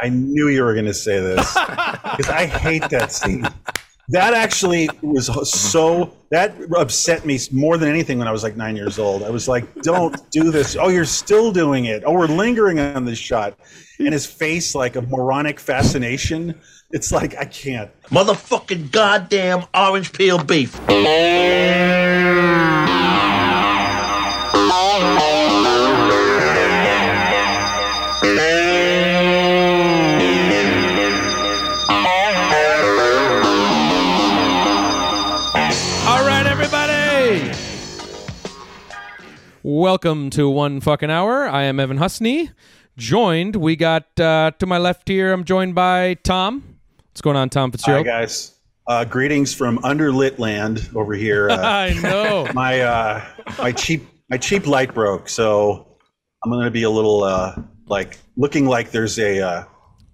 I knew you were going to say this because I hate that scene. That actually was so that upset me more than anything when I was like nine years old. I was like, "Don't do this! Oh, you're still doing it! Oh, we're lingering on this shot." And his face, like a moronic fascination. It's like I can't. Motherfucking goddamn orange peel beef. Welcome to One Fucking Hour. I am Evan Husney. Joined, we got uh, to my left here. I'm joined by Tom. What's going on, Tom Hi Fitzgerald? guys. Uh, greetings from underlit land over here. Uh, I know. my uh, my cheap my cheap light broke, so I'm gonna be a little uh, like looking like there's a, uh,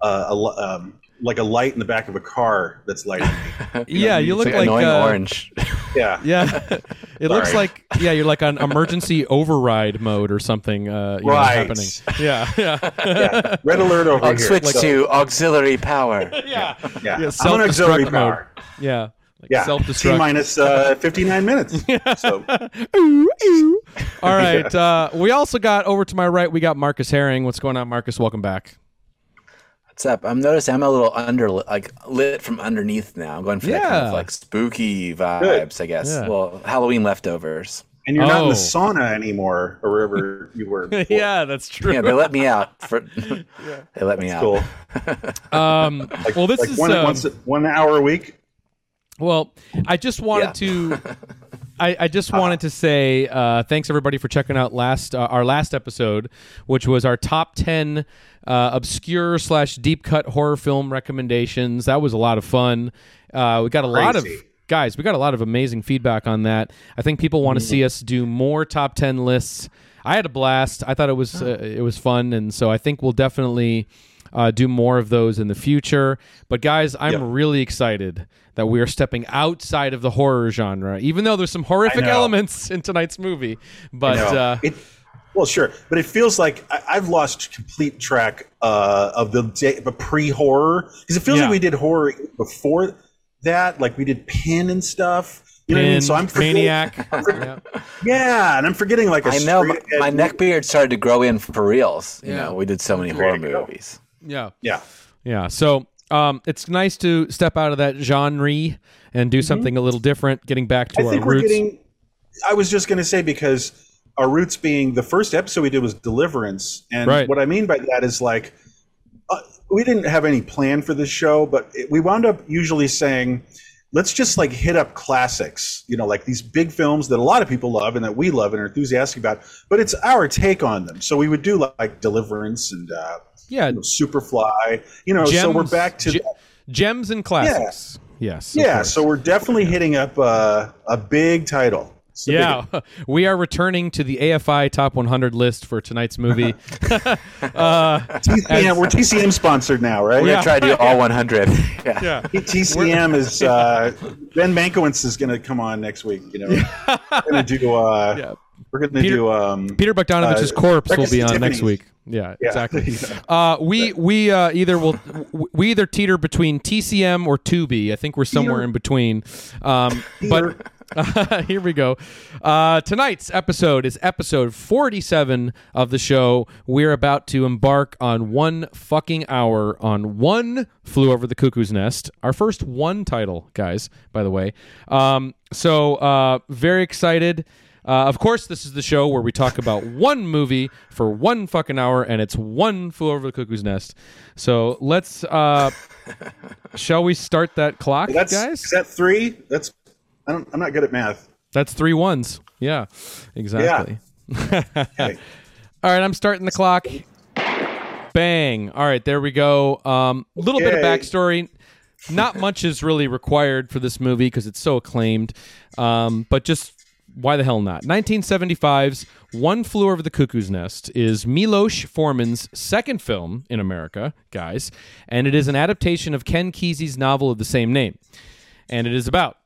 a, a um, like a light in the back of a car that's lighting me. yeah, you look like, like, annoying uh, orange. Yeah, Yeah, it looks like yeah, you're like on emergency override mode or something. Uh, you know, Right. happening. Yeah, yeah, yeah. Red alert over I'll here. switch So, to auxiliary power. yeah, yeah. yeah. I'm on Self-destruct auxiliary mode. power. Yeah, like Yeah, self T minus uh, 59 minutes. So All right. Uh, we also got over to my right. We got Marcus Herring. What's going on, Marcus? Welcome back. What's up? I'm noticing I'm a little under like lit from underneath now. I'm going for that kind Yeah. of like spooky vibes, I guess. Yeah. Well, Halloween leftovers. and you're not in Oh. the sauna anymore, or wherever you were. before. yeah, that's true. Yeah, they let me out. For, yeah. They let me out. cool. Um, well, this Like is one um, once one hour a week. well. I just wanted to. I, I just wanted to say uh, thanks everybody for checking out last uh, our last episode, which was our top ten uh, obscure slash deep cut horror film recommendations. That was a lot of fun. Uh, we got a lot of guys. We got a lot of amazing feedback on that. I think people want to see us do more top ten lists. I had a blast. I thought it was uh, it was fun, and so I think we'll definitely uh, do more of those in the future. But guys, I'm Yep. really excited that we are stepping outside of the horror genre, even though there's some horrific elements in tonight's movie. But No. uh, it, well, sure, but it feels like I, I've lost complete track uh, of the day, but pre-horror because it feels Yeah. like we did horror before that, like we did Pin and stuff. You know what I mean? So I'm forgetting, Maniac. yeah. Yeah, and I'm forgetting like a I know my, my neck beard started to grow in for reals. You Yeah. know, we did so many horror you go. movies. Yeah. Yeah, Yeah. So um, it's nice to step out of that genre and do something a little different, getting back to Mm-hmm. I our think we're roots. getting. I was just going to say because our roots being the first episode we did was Deliverance, and Right. what I mean by that is like uh, we didn't have any plan for this show, but it, we wound up usually saying. Let's just like hit up classics, you know, like these big films that a lot of people love and that we love and are enthusiastic about, but it's our take on them. So we would do like Deliverance and uh, yeah. you know, Superfly, you know. so we're back to ge- gems and classics. Yes. of yeah. So we're definitely hitting up uh, a big title. It's a big- Yeah, we are returning to the AFI Top 100 list for tonight's movie. uh, TCM, we're TCM sponsored now, right? We're Yeah. gonna try to do all 100. yeah. yeah, TCM is uh, Ben Mankiewicz is going to come on next week. You know, we're going to do. Uh, Yeah. We're going to Peter- do. Um, Peter Bogdanovich's Uh, corpse will be on next week. Yeah, Yeah. exactly. Uh, we we uh, either will we either teeter between TCM or Tubi. I think we're somewhere Teeter. in between. Um, but here we go. Uh, tonight's episode is episode 47 of the show. We're about to embark on one fucking hour on one flew over the cuckoo's nest. Our first one title, guys. By the way, um, so uh, very excited. Uh, of course, this is the show where we talk about one movie for one fucking hour, and it's one flew over the cuckoo's nest. So let's. Uh, shall we start that clock, that's guys? is that three? That's I don't, I'm not good at math. That's three ones. Yeah, exactly. Okay. All right, I'm starting the clock. Bang. All right, there we go. Um, a little bit of backstory. Not much is really required for this movie because it's so acclaimed. Um, but just why the hell not? 1975's One Flew Over the Cuckoo's Nest is Milos Forman's second film in America, guys, and it is an adaptation of Ken Kesey's novel of the same name. And it is about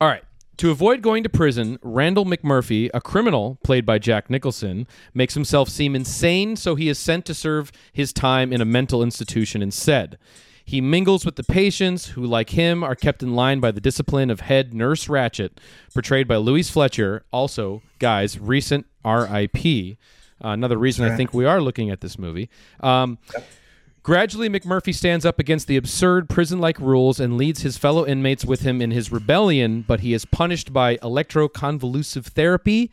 all right. To avoid going to prison, Randle McMurphy, a criminal played by Jack Nicholson, makes himself seem insane, so he is sent to serve his time in a mental institution instead. He mingles with the patients, who, like him, are kept in line by the discipline of head nurse Ratched, portrayed by Louise Fletcher, also, guys, recent RIP. Uh, another reason I think we are looking at this movie. Um, Gradually, McMurphy stands up against the absurd prison like rules and leads his fellow inmates with him in his rebellion, but he is punished by electroconvulsive therapy.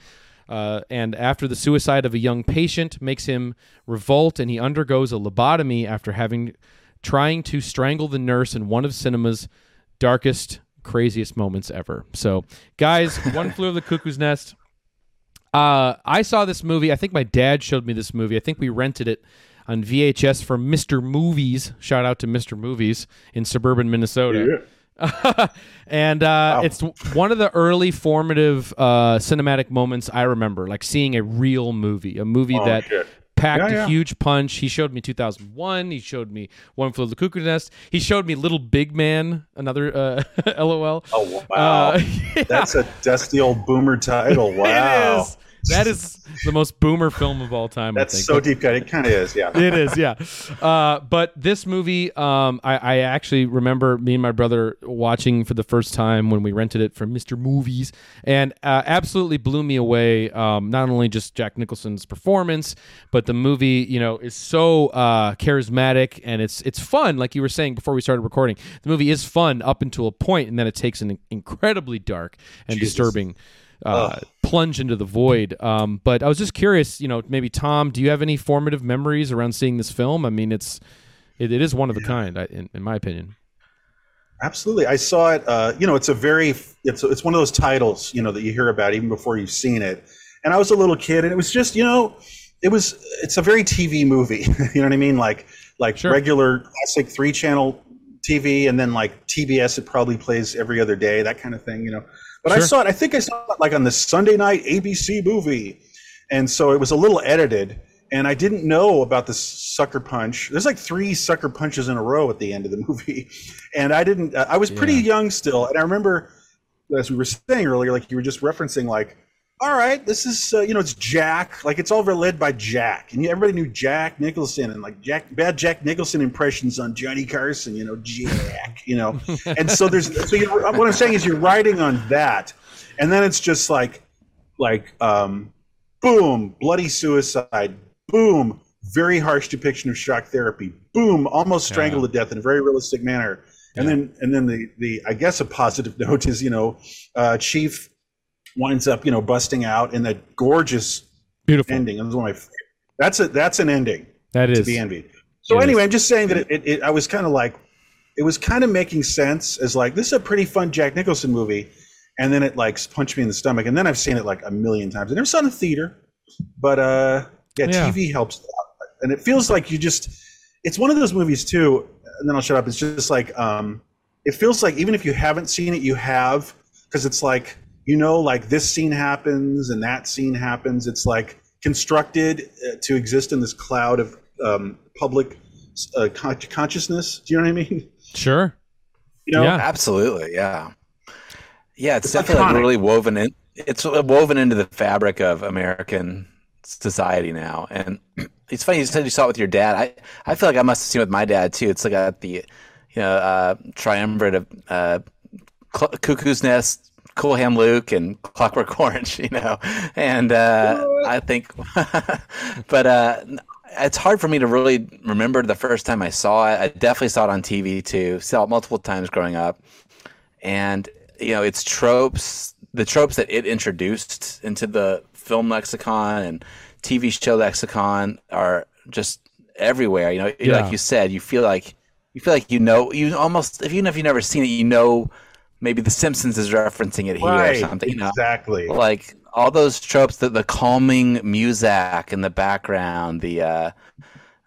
Uh, and after the suicide of a young patient makes him revolt, and he undergoes a lobotomy after having trying to strangle the nurse in one of cinema's darkest, craziest moments ever. So, guys, One Flew of the Cuckoo's Nest. Uh, I saw this movie. I think my dad showed me this movie. I think we rented it on VHS from Mr. Movies. Shout out to Mr. Movies in suburban Minnesota. and uh, it's one of the early formative uh, cinematic moments I remember, like seeing a real movie, a movie Oh, that shit. Packed Yeah, a huge punch. He showed me 2001. He showed me One Flew the Cuckoo's Nest. He showed me Little Big Man, another uh, LOL. Oh wow, Uh, that's a dusty old boomer title. Wow, It is. That is the most boomer film of all time. I that's so deep cut. It kind of is. Yeah. it is, yeah. Uh, but this movie, um, I, I actually remember me and my brother watching for the first time when we rented it from Mr. Movies, and uh, absolutely blew me away. Um, not only just Jack Nicholson's performance, but the movie, you know, is so uh, charismatic and it's it's fun. Like you were saying before we started recording, the movie is fun up until a point, and then it takes an incredibly dark and Jesus. disturbing uh, plunge into the void. Um, but I was just curious, you know, maybe Tom, do you have any formative memories around seeing this film? I mean, it's it, it is one of a kind, in, in my opinion. Absolutely, I saw it. Uh, you know, it's a very it's it's one of those titles you know that you hear about even before you've seen it. And I was a little kid, and it was just you know, it was it's a very TV movie. you know what I mean? Like like Sure. regular classic three channel TV, and then like TBS, it probably plays every other day, that kind of thing. You know. But I saw it. I think I saw it like on the Sunday night ABC movie, and so it was a little edited. And I didn't know about the sucker punch. There's like three sucker punches in a row at the end of the movie, and I didn't. I was pretty Yeah. young still, and I remember, as we were saying earlier, like you were just referencing, like, all right, this is uh, you know it's Jack, like it's all led by Jack, and everybody knew Jack Nicholson and like Jack bad Jack Nicholson impressions on Johnny Carson, you know Jack, you know, and so there's so what I'm saying is you're riding on that, and then it's just like like um, boom, bloody suicide, boom, very harsh depiction of shock therapy, boom, almost strangled to death in a very realistic manner. And then, and then the, the, I guess a positive note is, you know, uh, Chief winds up, you know, busting out in that gorgeous Beautiful. ending. And one of my, that's a, that's an ending That is to be envied. So It anyway, is. I'm just saying that it, it, it I was kind of like, it was kind of making sense as like this is a pretty fun Jack Nicholson movie, and then it like punched me in the stomach, and then I've seen it like a million times. I never saw it in theater, but uh, yeah, Yeah. TV helps, a and it feels like you just. It's one of those movies too, and then I'll shut up. It's just like um, it feels like even if you haven't seen it, you have because it's like you know, like this scene happens and that scene happens. It's like constructed uh, to exist in this cloud of um, public uh, con- consciousness. Do you know what I mean? Sure. You know, Yeah. Absolutely, yeah, yeah. It's, It's definitely like iconic. really woven in. It's woven into the fabric of American society now, and it's funny you said you saw it with your dad. I I feel like I must have seen it with my dad too. It's like at the you know uh, triumvirate of uh, Cl- Cuckoo's Nest. Cool Hand Luke and Clockwork Orange, you know, and uh, I think, but uh, it's hard for me to really remember the first time I saw it. I definitely saw it on TV too. Saw it multiple times growing up, and you know its tropes, the tropes that it introduced into the film lexicon and TV show lexicon are just everywhere. You know, Yeah. like you said, you feel like you feel like you know you almost even if you've never seen it, you know maybe The Simpsons is referencing it here or something. You know, Exactly. like all those tropes the, the calming music in the background the uh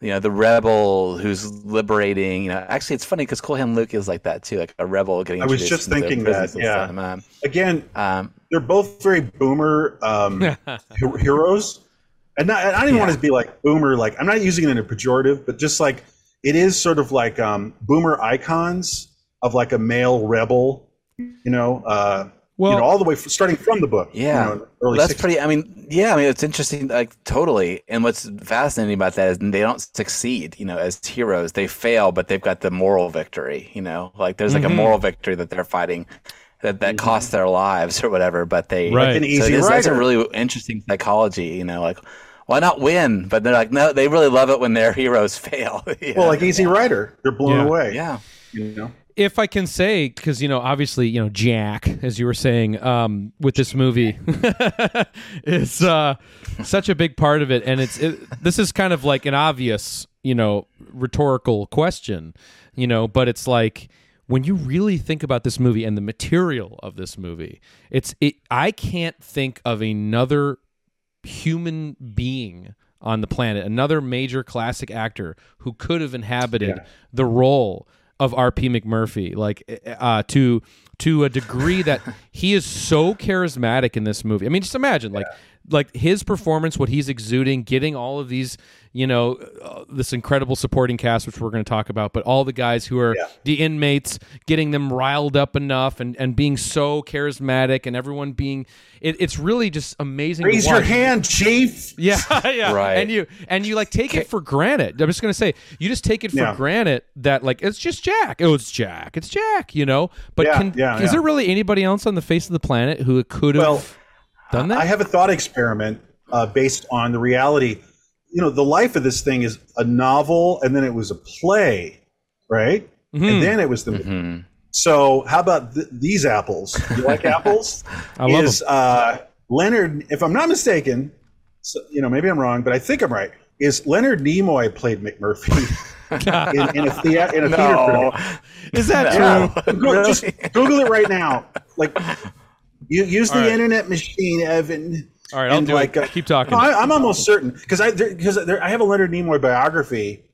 you know the rebel who's liberating you know actually it's funny because cool hand luke is like that too like a rebel getting I was just into thinking that, yeah. Um, Again, um, they're both very boomer um, heroes, and not, I don't even want to be like boomer. Like I'm not using it in a pejorative, but just like it is sort of like um, boomer icons of like a male rebel. You know, uh, Well- you know, all the way f- starting from the book. you Yeah, know, early that's 60s. pretty. I mean, yeah, I mean, it's interesting. Like totally. And what's fascinating about that is they don't succeed. You know, as heroes, they fail, but they've got the moral victory. You know, like there's like Mm-hmm. a moral victory that they're fighting. That, that costs their lives or whatever, but they Right. Like an so Easy it is- that's a really interesting psychology. You know, like why not win? But they're like, no, they really love it when their heroes fail. You Well, know? like Easy Rider, they're blown Yeah. away. yeah, You know, if I can say, because you know, obviously, you know, Jack, as you were saying, um, with this movie, is uh, such a big part of it, and it's it, this is kind of like an obvious, you know, rhetorical question, you know, but it's like when you really think about this movie and the material of this movie, it's it. I can't think of another human being on the planet, another major classic actor who could have inhabited the role of R.P. McMurphy, like uh, to to a degree that he is so charismatic in this movie. I mean, just imagine, like like his performance, what he's exuding, getting all of these, you know, uh, this incredible supporting cast, which we're going to talk about, but all the guys who are Yeah. the inmates, getting them riled up enough, and and being so charismatic, and everyone being, it, it's really just amazing. raise to your watch. hand, Chief. Yeah, yeah. Right. And you and you like take it for granted. I'm just gonna say you just take it for Yeah. granted that like it's just Jack. Oh, it's Jack. It's Jack. You know. But Yeah, can yeah, is yeah. there really anybody else on the face of the planet who could have Well, done that? I have a thought experiment uh, based on the reality. You know, the life of this thing is a novel, and then it was a play, right? Mm-hmm. And then it was the. Mm-hmm. So, how about th- these apples? You like apples? I love is uh, Leonard? If I'm not mistaken, so, you know, maybe I'm wrong, but I think I'm right. Is Leonard Nimoy played McMurphy in, in a, thea- in a theater no, production? is that Yeah. true? Go- Just Google it right now. Like, you use the All right. internet machine, Evan. All right, I'll and do like, it. uh, Keep talking. No, I, I'm almost certain because I because I have a Leonard Nimoy biography,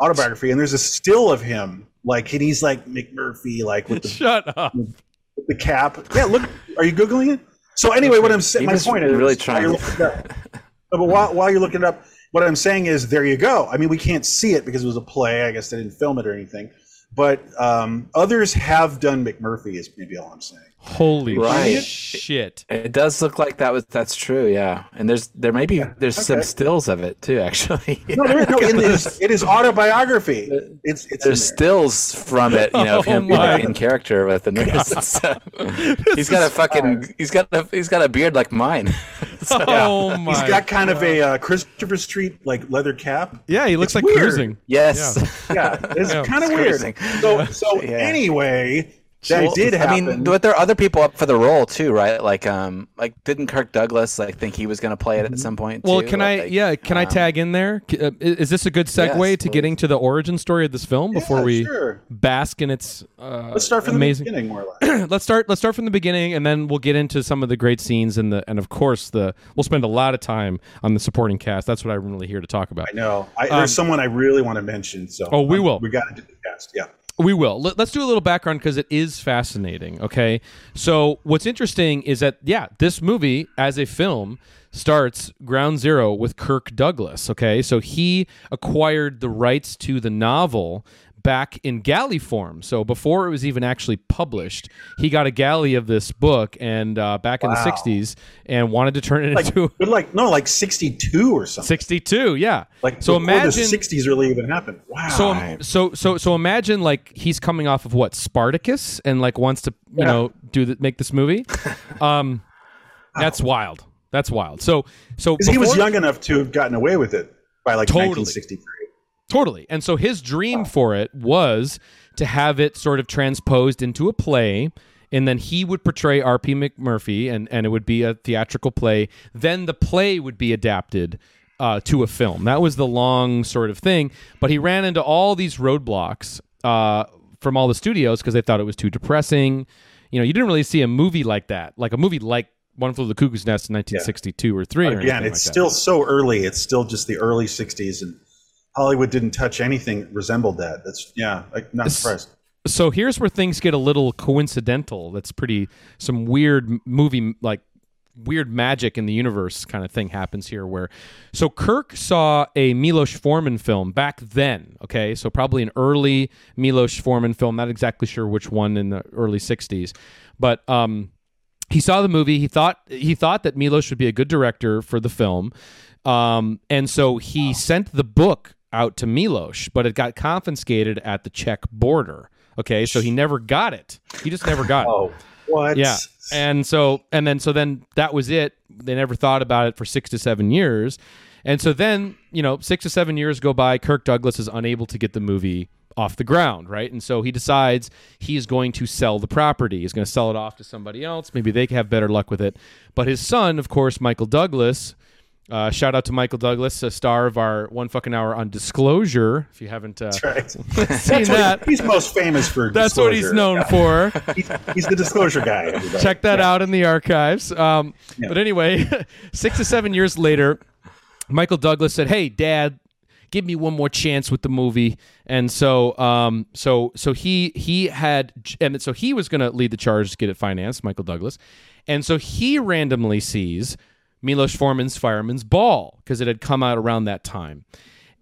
autobiography, and there's a still of him like and he's like McMurphy, like with the, Shut up. with the cap. Yeah, look, are you googling it? So anyway, what I'm saying, my was point is really trying you're to- looking it up- but while, while you're looking it up, what I'm saying is there you go. I mean, we can't see it because it was a play. I guess they didn't film it or anything. But um, others have done McMurphy. Is maybe all I'm saying. Holy Right. shit. it does look like that was that's true. Yeah, and there's there may be there's some stills of it too. Actually, No, there, no, it is, it is autobiography. It's it's there's there. stills from it, you know, of Oh him my. in character with the nurse. So, he's got a fucking he's got a he's got a beard like mine. So, Oh my. He's got kind of a uh, Christopher Street like leather cap. yeah, he looks it's like weird. cruising. yes, Yeah, it's Yeah. kind of weird. So so Yeah. anyway, that Well, did happen. I mean, but there are other people up for the role too, right? Like, um, like didn't Kirk Douglas like think he was going to play it at some point? Well, too? can I? Like, Yeah, can I um, tag in there? C- uh, i- Is this a good segue Yes, to getting to the origin story of this film before Yeah, we sure. bask in its uh, Let's start from amazing? the beginning, more or less. let's start. Let's start from the beginning, and then we'll get into some of the great scenes and the and of course the we'll spend a lot of time on the supporting cast. That's what I'm really here to talk about. I know. I, Um, there's someone I really want to mention. So Oh, we will. We got to do the cast. Yeah. We will. Let- Let's do a little background because it is fascinating. Okay. So, what's interesting is that, yeah, this movie as a film starts ground zero with Kirk Douglas. Okay. So, he acquired the rights to the novel back in galley form. So, before it was even actually published, he got a galley of this book and uh, back in the 60s and wanted to turn it Like, into like no, like 62 or something. 62. Yeah. Like so, imagine. the 60s really even happened. Wow. So, um, so, so, so imagine like he's coming off of what Spartacus and like wants to, you Yeah. know, do the, make this movie. Um, that's wild. That's wild. So, so 'Cause he was young enough to have gotten away with it by like Totally. 1963. Totally. And so his dream for it was to have it sort of transposed into a play. And then he would portray R.P. McMurphy, and, and it would be a theatrical play. Then the play would be adapted uh, to a film. That was the long sort of thing. But he ran into all these roadblocks uh, from all the studios because they thought it was too depressing. You know, you didn't really see a movie like that, like a movie like One Flew Over the Cuckoo's Nest in 1962 or three. Again, anything it's like that. still so early. It's still just the early 60s, and Hollywood didn't touch anything that resembled that. That's yeah, like not surprised. so here's where things get a little coincidental that's pretty some weird movie like weird magic in the universe kind of thing happens here where so kirk saw a milos forman film back then okay so probably an early milos forman film not exactly sure which one in the early 60s but um he saw the movie. He thought he thought that Milos would be a good director for the film, um, and so he sent the book out to Milos, but it got confiscated at the Czech border. Okay, so he never got it. He just never got it. Oh, what? Yeah. And so and then so then that was it. They never thought about it for 6 to 7 years. And so then, you know, 6 to 7 years go by, Kirk Douglas is unable to get the movie off the ground, right? And so he decides he's going to sell the property. He's going to sell it off to somebody else. Maybe they can have better luck with it. But his son, of course, Michael Douglas, uh, shout out to Michael Douglas, a star of our one fucking hour on Disclosure. If you haven't uh, Right. seen That's that, he's most famous for. that's what he's disclosure. known for. He's, he's the disclosure guy. everybody. check that out in the archives. Um, Yeah. But anyway, six to seven years later, Michael Douglas said, "Hey, Dad, give me one more chance with the movie." And so, um, so, so he he had, and so he was going to lead the charge to get it financed, Michael Douglas, and so he randomly sees Milos Forman's Fireman's Ball because it had come out around that time.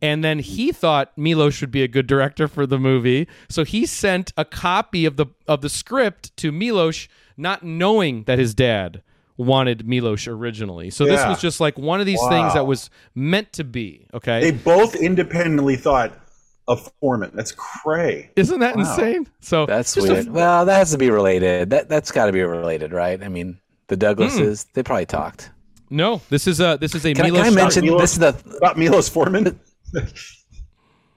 And then he thought Milos should be a good director for the movie, so he sent a copy of the of the script to Milos, not knowing that his dad wanted Milos originally. So this was just like one of these things that was meant to be. Okay, they both independently thought of Forman. That's cray. isn't that Wow. insane? So That's just a- well, that has to be related. That that's got to be related, right? I mean, the Douglases, hmm. they probably talked. No, this is a this is a Can, I- Milos. can I mention Milos- this is the About Milos Forman.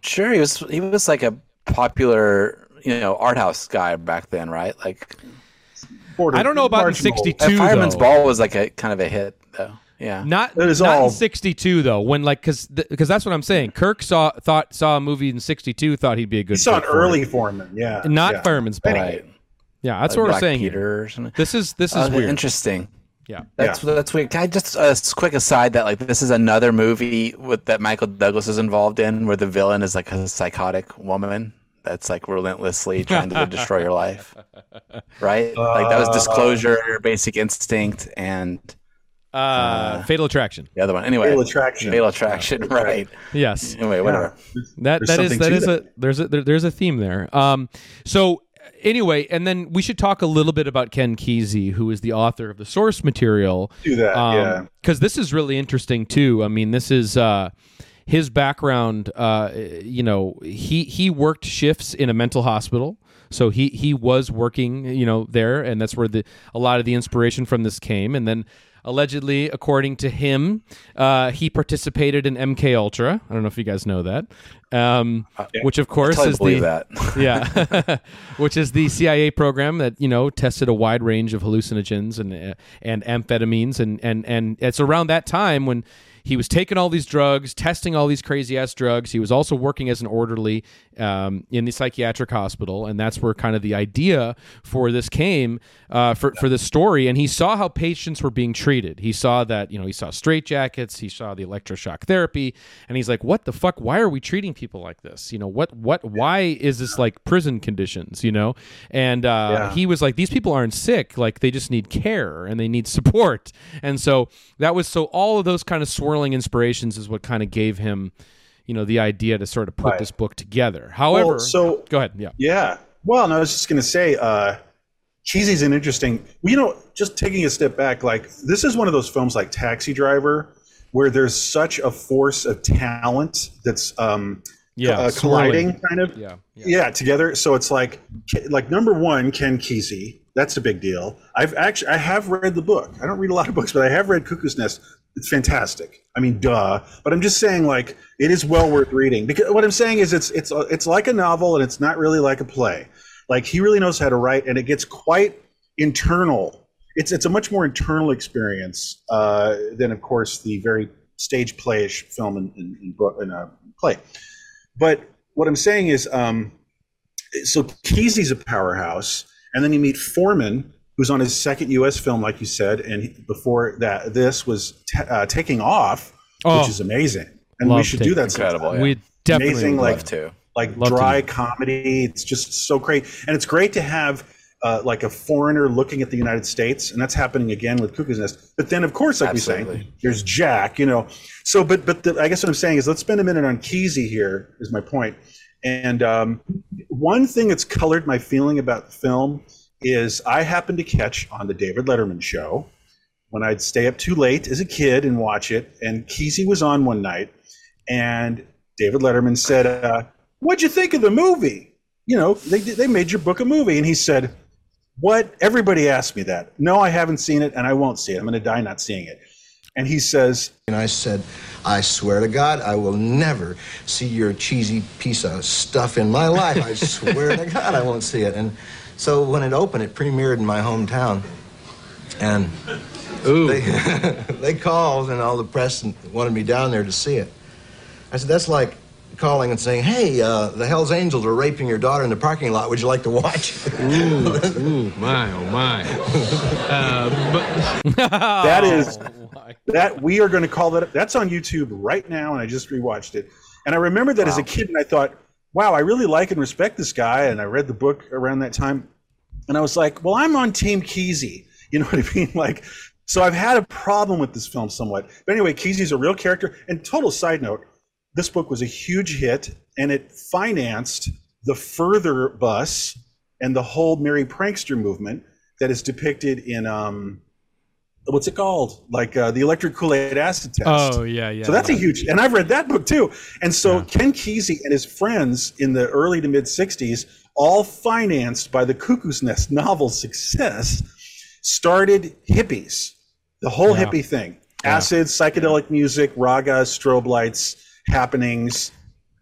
sure he was he was like a popular you know art house guy back then, right? Like Border- I don't know about in '62 uh, Fireman's though. Ball was like a kind of a hit though. Yeah. Not That is not all- in '62 though. When like because because that's what I'm saying. Kirk saw thought saw a movie in '62, thought he'd be a good. He saw an fit for it. early Forman. Yeah. not yeah. Fireman's Ball. Right. Yeah, that's Like what we're saying. here. Peter or something. This is this is Oh, weird. Interesting. Yeah. That's that's weird. Can I just a quick aside that like this is another movie with that Michael Douglas is involved in where the villain is like a psychotic woman that's like relentlessly trying to destroy your life. Right? like that was Disclosure, Basic Instinct, and Uh, Fatal Attraction. the other one. Anyway, Fatal Attraction. Fatal Attraction. Right. Yes. Anyway, whatever. That There's that is something that a there's a there, there's a theme there. Um so anyway, and then we should talk a little bit about Ken Kesey, who is the author of the source material. Do that. yeah. because this is really interesting too. I mean, this is uh, his background. Uh, you know, he he worked shifts in a mental hospital, so he he was working, you know, there, and that's where the a lot of the inspiration from this came. And then allegedly, according to him, uh, he participated in MK Ultra. I don't know if you guys know that, um, which of course Totally is the that. yeah, which is the CIA program that you know tested a wide range of hallucinogens and uh, and amphetamines, and and and it's around that time when he was taking all these drugs, testing all these crazy ass drugs. He was also working as an orderly um, in the psychiatric hospital, and that's where kind of the idea for this came uh, for for this story. And he saw how patients were being treated. He saw that you know he saw straitjackets, he saw the electroshock therapy, and he's like, "What the fuck? Why are we treating people like this? You know what what why is this like prison conditions? You know?" And uh, Yeah. he was like, "These people aren't sick. Like they just need care and they need support." And so that was so all of those kind of swirling inspirations is what kind of gave him, you know, the idea to sort of put Right. this book together. However, Well, so go ahead. Yeah. Yeah. Well, no, I was just going to say, uh, Kesey's an interesting. You know, just taking a step back, like this is one of those films like Taxi Driver, where there's such a force of talent that's um, Yeah, uh, swirling. colliding, kind of. Yeah. Yeah. together. So it's like, like number one, Ken Kesey. That's a big deal. I've actually, I have read the book. I don't read a lot of books, but I have read Cuckoo's Nest. It's fantastic. I mean, duh. But I'm just saying, like, it is well worth reading because what I'm saying is, it's it's it's like a novel and it's not really like a play. Like he really knows how to write, and it gets quite internal. It's it's a much more internal experience uh, than, of course, the very stage playish film in, in, in, book, in a play. But what I'm saying is, um, so Kesey's a powerhouse, and then you meet Forman, who's on his second U.S. film, like you said, and he- before that, this was ta uh, taking off, Oh. which is amazing, and we should do that. Incredible, yeah. We definitely Amazing, would like- love Love to. Like Love dry do. comedy. It's just so great, and it's great to have. Uh, like a foreigner looking at the United States, and that's happening again with Cuckoo's Nest. But then, of course, like we Absolutely. say, there's Jack. You know, so but but the, I guess what I'm saying is let's spend a minute on Kesey here. Is my point. And um, one thing that's colored my feeling about the film is I happened to catch on the David Letterman show when I'd stay up too late as a kid and watch it. And Kesey was on one night, and David Letterman said, uh, "What'd you think of the movie? You know, they they made your book a movie." And he said, "What? Everybody asked me that. No, I haven't seen it, and I won't see it. I'm going to die not seeing it." And he says, And I said, I swear to God, I will never see your cheesy piece of stuff in my life. I swear to God, I won't see it. And so when it opened, it premiered in my hometown. And they, they called, and all the press wanted me down there to see it. I said, that's like calling and saying, hey, uh, the Hells Angels are raping your daughter in the parking lot. Would you like to watch? Ooh, my, oh my. Uh, but "That is that we are going to call that. That's on YouTube right now, and I just rewatched it. And I remember that as a kid, and I thought, wow, I really like and respect this guy. And I read the book around that time, and I was like, well, I'm on Team Kesey. You know what I mean? Like, so I've had a problem with this film somewhat. But anyway, Kesey's a real character. And total side note, this book was a huge hit, and it financed the Further bus and the whole Merry Prankster movement that is depicted in um, what's it called? Like uh, the electric Kool Aid acid test. Oh yeah, yeah. So that's yeah. a huge, and I've read that book too. And so Ken Kesey and his friends in the early to mid '60s, all financed by the Cuckoo's Nest novel success, started hippies, the whole Yeah. hippie thing, acid, psychedelic music, raga, strobe lights, happenings.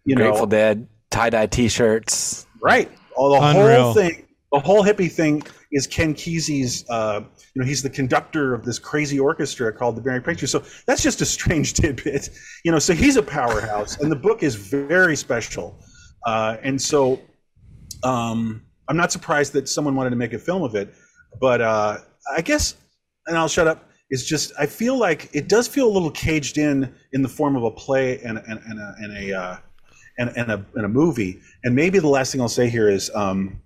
You know, Grateful Dead tie dye T-shirts. Right. All the Unreal. whole thing, the whole hippie thing is Ken Kesey's. Uh, you know, he's the conductor of this crazy orchestra called the Merry Pranksters. So that's just a strange tidbit. You know, so he's a powerhouse, and the book is very special. Uh, and so, um, I'm not surprised that someone wanted to make a film of it. But uh, I guess, and I'll shut up. Is just I feel like it does feel a little caged in in the form of a play and and, and a, and a uh, and, and a and a movie. And maybe the last thing I'll say here is, um,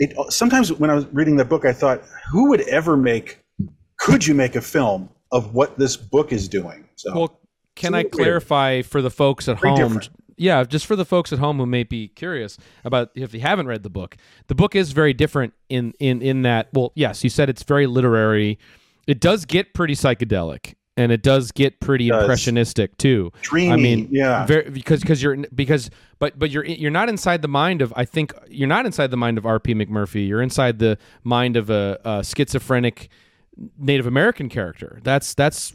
it sometimes when I was reading that book, I thought, who would ever make? Could you make a film of what this book is doing? So Well, can I little weird. clarify for the folks at Very home? different. Yeah, just for the folks at home who may be curious about if you haven't read the book, the book is very different in in in that. Well, yes, you said it's very literary. It does get pretty psychedelic, and it does get pretty does. impressionistic too. Dreamy, I mean, yeah. very, because because you're because but but you're you're not inside the mind of I think you're not inside the mind of R.P. McMurphy. You're inside the mind of a, a schizophrenic Native American character. That's that's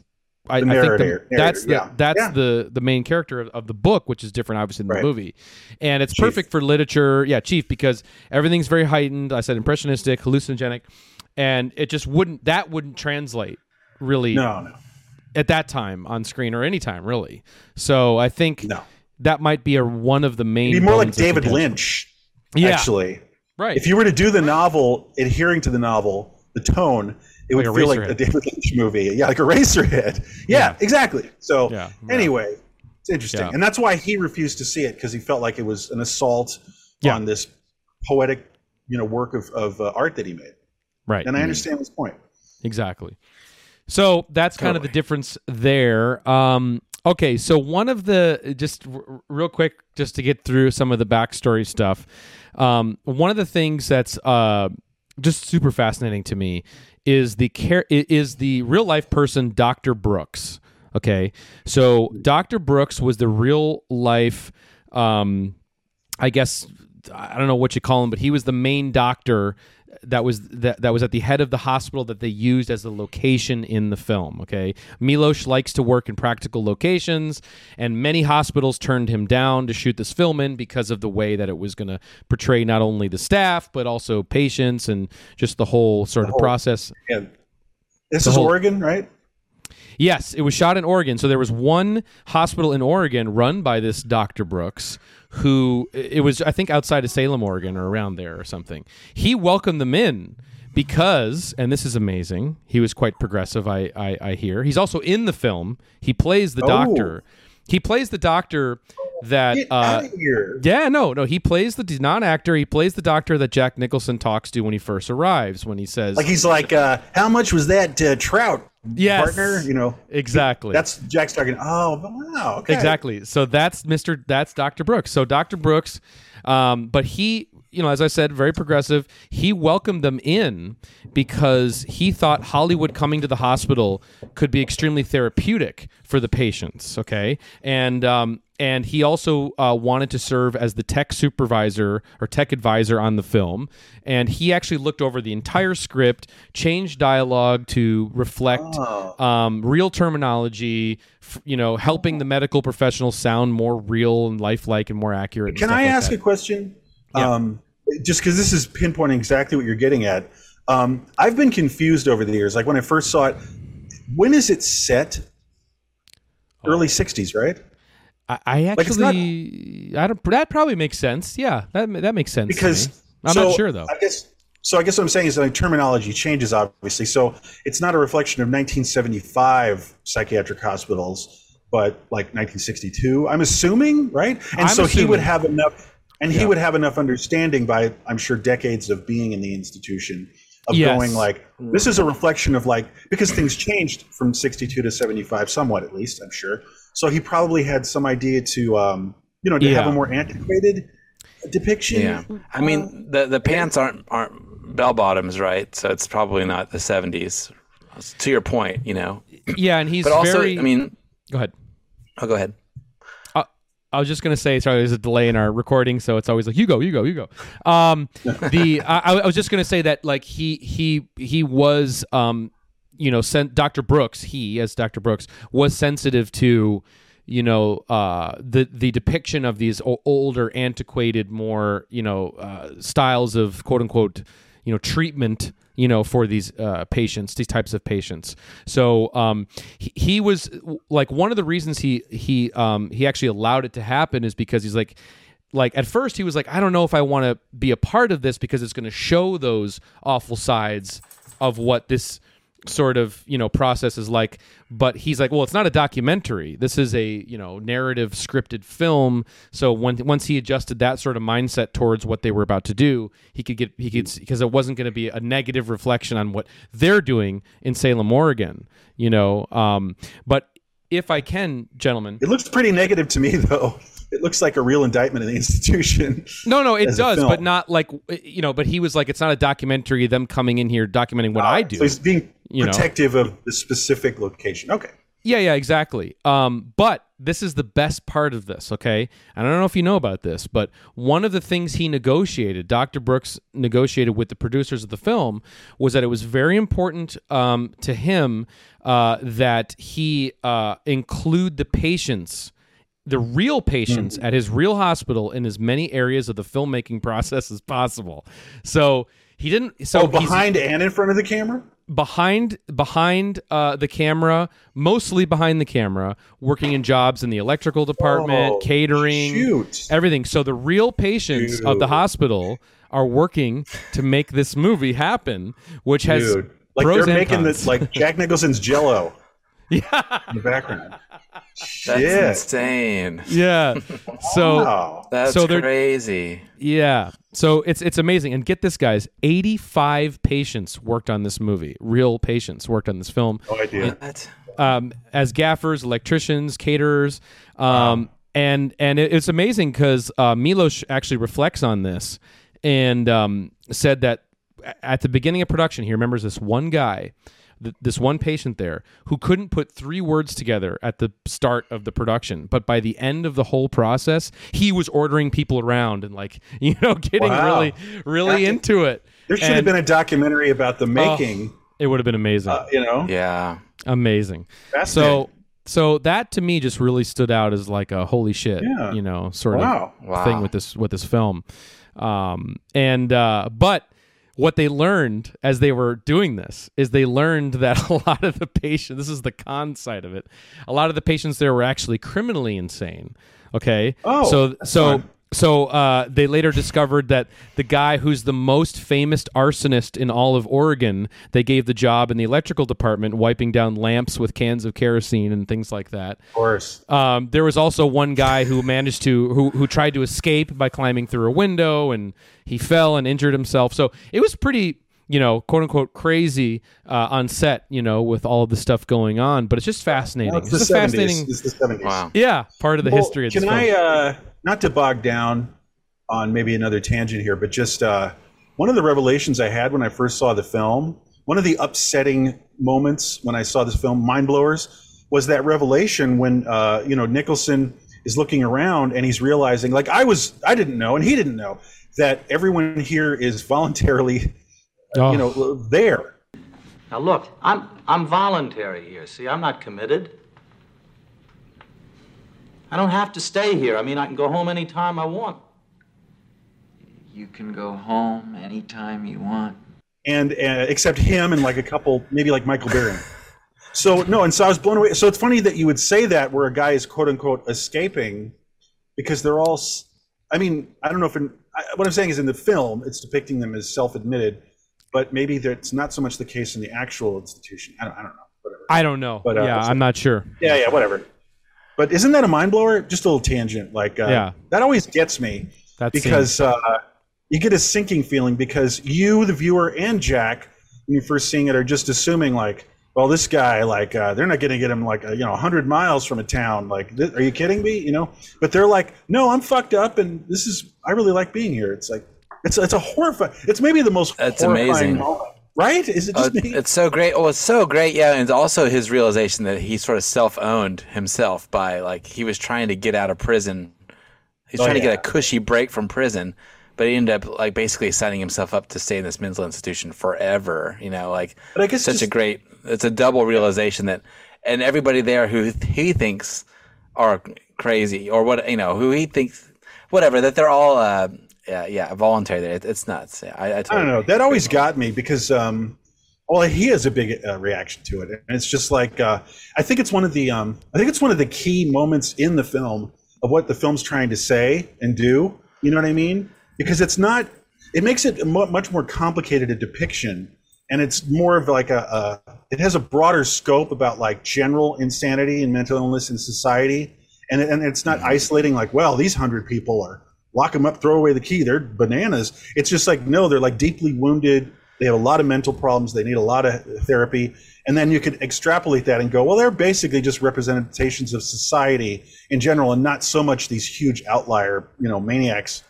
I, I think the, narrator- that's the yeah. that's Yeah. the the main character of, of the book, which is different, obviously, than Right. the movie. And it's Chief. perfect for literature. Yeah, Chief, because everything's very heightened. I said impressionistic, hallucinogenic, and it just wouldn't that wouldn't translate really no, no, at that time on screen or any time really. So I think no. that might be a one of the main. It'd be more like David. Lynch. Yeah. actually. right? If you were to do the novel, adhering to the novel, the tone, it Like would feel like a David Lynch movie. Yeah, like a Eraserhead. Yeah, Yeah. exactly. So Yeah, anyway, it's interesting, Yeah. and that's why he refused to see it because he felt like it was an assault Yeah. on this poetic, you know, work of, of uh, art that he made. right, And I understand his point. Exactly. So that's kind of the difference there. Um, okay, so one of the just r- real quick, just to get through some of the backstory stuff. Um, one of the things that's uh, just super fascinating to me is the care is the real life person, Doctor Brooks. Okay, so Doctor Brooks was the real life. Um, I guess I don't know what you call him, but he was the main doctor that was that, that was at the head of the hospital that they used as the location in the film. Okay, Milos likes to work in practical locations, and many hospitals turned him down to shoot this film in because of the way that it was going to portray not only the staff but also patients and just the whole sort of whole- process. Yeah. This The is whole- Oregon, right? Yes, it was shot in Oregon. So there was one hospital in Oregon run by this Dr. Brooks who it was I think outside of Salem, Oregon or around there or something. He welcomed them in because and this is amazing. He was quite progressive I I, I hear. He's also in the film. He plays the Oh. doctor. He plays the doctor that uh out of here. yeah, no, no. He plays the he's not an actor. He plays the doctor that Jack Nicholson talks to when he first arrives. When he says, Like he's like, uh, how much was that uh, trout Yes. partner. You know, exactly. that's Jack's talking. Oh, wow. Okay. Exactly. So that's Mr. That's Dr. Brooks. So Dr. Brooks, um, but he, you know, as I said, very progressive. He welcomed them in because he thought Hollywood coming to the hospital could be extremely therapeutic for the patients. Okay, and um, and he also uh, wanted to serve as the tech supervisor or tech advisor on the film. And he actually looked over the entire script, changed dialogue to reflect um, real terminology. f- You know, helping the medical professionals sound more real and lifelike and more accurate. Can I like ask that. a question? Um, just because this is pinpointing exactly what you're getting at. Um, I've been confused over the years. Like when I first saw it, when is it set? Oh. Early '60s, right? I, I it's not- actually, I don't. That probably makes sense. Yeah, that that makes sense. to Because me. I'm so, not sure though. I guess so. I guess what I'm saying is that terminology changes, obviously. So it's not a reflection of 1975 psychiatric hospitals, but like 1962. I'm assuming, right? And I'm so he would have enough, and he Yeah. would have enough understanding by, I'm sure, decades of being in the institution of Yes. going like, this is a reflection of like because things changed from 62 to 75, somewhat at least. I'm sure. So he probably had some idea to, um, you know, to have a more antiquated depiction. Yeah, I mean the the pants aren't aren't bell bottoms, right? So it's probably not the '70s. To your point, you know. yeah, and he's But also, very. I mean, go ahead. oh, go ahead. I was just gonna say, sorry, there's a delay in our recording, so it's always like you go, you go, you go. Um, the I, I was just gonna say that like he he he was um, you know, Dr. Brooks, he as Dr. Brooks was sensitive to you know uh, the the depiction of these o- older, antiquated, more you know uh, styles of quote unquote you know treatment you know for these uh, patients these types of patients so um, he, he was like one of the reasons he he um, he actually allowed it to happen is because he's like like at first he was like i don't know if i want to be a part of this because it's going to show those awful sides of what this sort of you know process is like but he's like well it's not a documentary this is a you know narrative scripted film so when once he adjusted that sort of mindset towards what they were about to do he could get he could because it wasn't going to be a negative reflection on what they're doing in Salem Oregon you know um but if I can gentlemen It looks pretty negative to me, though. It looks like a real indictment of the institution. no no it does but not like you know but he was like it's not a documentary them coming in here documenting what I do So he's being You know. protective of the specific location. Okay. Yeah, yeah, exactly. Um, but this is the best part of this, okay? And I don't know if you know about this, but one of the things he negotiated, Dr. Brooks negotiated with the producers of the film, was that it was very important um, to him uh, that he uh, include the patients. The real patients at his real hospital in as many areas of the filmmaking process as possible. So he didn't. So Oh, behind and in front of the camera? Behind behind uh, the camera, mostly behind the camera, working in jobs in the electrical department, Oh, catering, shoot. everything. So the real patients of the hospital are working to make this movie happen, which has Dude. Like they're making cons. this like Jack Nicholson's jello yeah, in the background. That's Shit. insane. yeah. So Wow. That's So they're- crazy. Yeah. So it's it's amazing. And get this guys, 85 patients worked on this movie. Real patients worked on this film. No idea. What? um, as gaffers, electricians, caterers, um, and and it, it's amazing because uh, Milos actually reflects on this and um, said that at the beginning of production, he remembers this one guy, th- this one patient there who couldn't put three words together at the start of the production, but by the end of the whole process, he was ordering people around and like you know getting Wow. really really into it. There should have been a documentary about the making, It would have been amazing. uh, you know? Yeah. amazing. So so that to me just really stood out as like a holy shit, Yeah. you know, sort Wow. of Wow. thing with this with this film. Um and uh but what they learned as they were doing this is they learned that a lot of the patients this is the con side of it. A lot of the patients there were actually criminally insane. Okay? Oh, so so fun. So uh, they later discovered that the guy who's the most famous arsonist in all of Oregon, they gave the job in the electrical department, wiping down lamps with cans of kerosene and things like that. Of course. Um, there was also one guy who managed to who who tried to escape by climbing through a window, and he fell and injured himself. So it was pretty you know, quote unquote crazy uh, on set, you know, with all of the stuff going on. But it's just fascinating. Well, it's it's the a 70s. fascinating, It's the 70s. Wow. yeah, part of the Well, history of this Can film. I, uh, not to bog down on maybe another tangent here, but just uh, one of the revelations I had when I first saw the film, one of the upsetting moments when I saw this film, mind blowers, was that revelation when uh, you know Nicholson is looking around and he's realizing, like I was, I didn't know, and he didn't know that everyone here is voluntarily, Oh. you know, there. Now look, I'm I'm voluntary here. See, I'm not committed. I don't have to stay here. I mean, I can go home anytime I want. You can go home anytime you want. and uh, except him and like a couple, maybe like Michael Barron. So no, and so I was blown away. So it's funny that you would say that where a guy is quote unquote escaping, because they're all. I mean, I don't know if in, I, what I'm saying is in the film it's depicting them as self-admitted, but maybe that's not so much the case in the actual institution. I don't, I don't know. Whatever. I don't know. But, uh, yeah, I'm not sure. Yeah, yeah, whatever. But isn't that a mind blower? Just a little tangent. Like, uh, Yeah. that always gets me That's because uh, you get a sinking feeling because you, the viewer, and Jack, when you're first seeing it, are just assuming like, well, this guy, like, uh, they're not going to get him like, uh, you know, 100 miles from a town. Like, th- are you kidding me? You know, but they're like, no, I'm fucked up, and this is, I really like being here. It's like, it's it's a horrifying. It's maybe the most It's horrifying amazing. moment, right? Is it Oh, just me? it's so great. Oh, it's so great. Yeah, and also his realization that he sort of self-owned himself by like he was trying to get out of prison. He's Oh, trying to get a cushy break from prison, but he ended up like basically signing himself up to stay in this mental institution forever. You know, like But I guess such a great. It's a double realization that, and everybody there who he thinks are crazy or what you know who he thinks whatever that they're all uh yeah yeah voluntary. It, it's nuts. Yeah, I, I, I don't know. That always got me because, um, well, he has a big uh, reaction to it, and it's just like uh, I think it's one of the um, I think it's one of the key moments in the film of what the film's trying to say and do. You know what I mean? Because it's not. It makes it much more complicated a depiction, and it's more of like a, a. It has a broader scope about like general insanity and mental illness in society, and and it's not isolating like, well, these hundred people are lock them up, throw away the key. They're bananas. It's just like no, they're like deeply wounded. They have a lot of mental problems. They need a lot of therapy. And then you could extrapolate that and go, well, they're basically just representations of society in general, and not so much these huge outlier, you know, maniacs.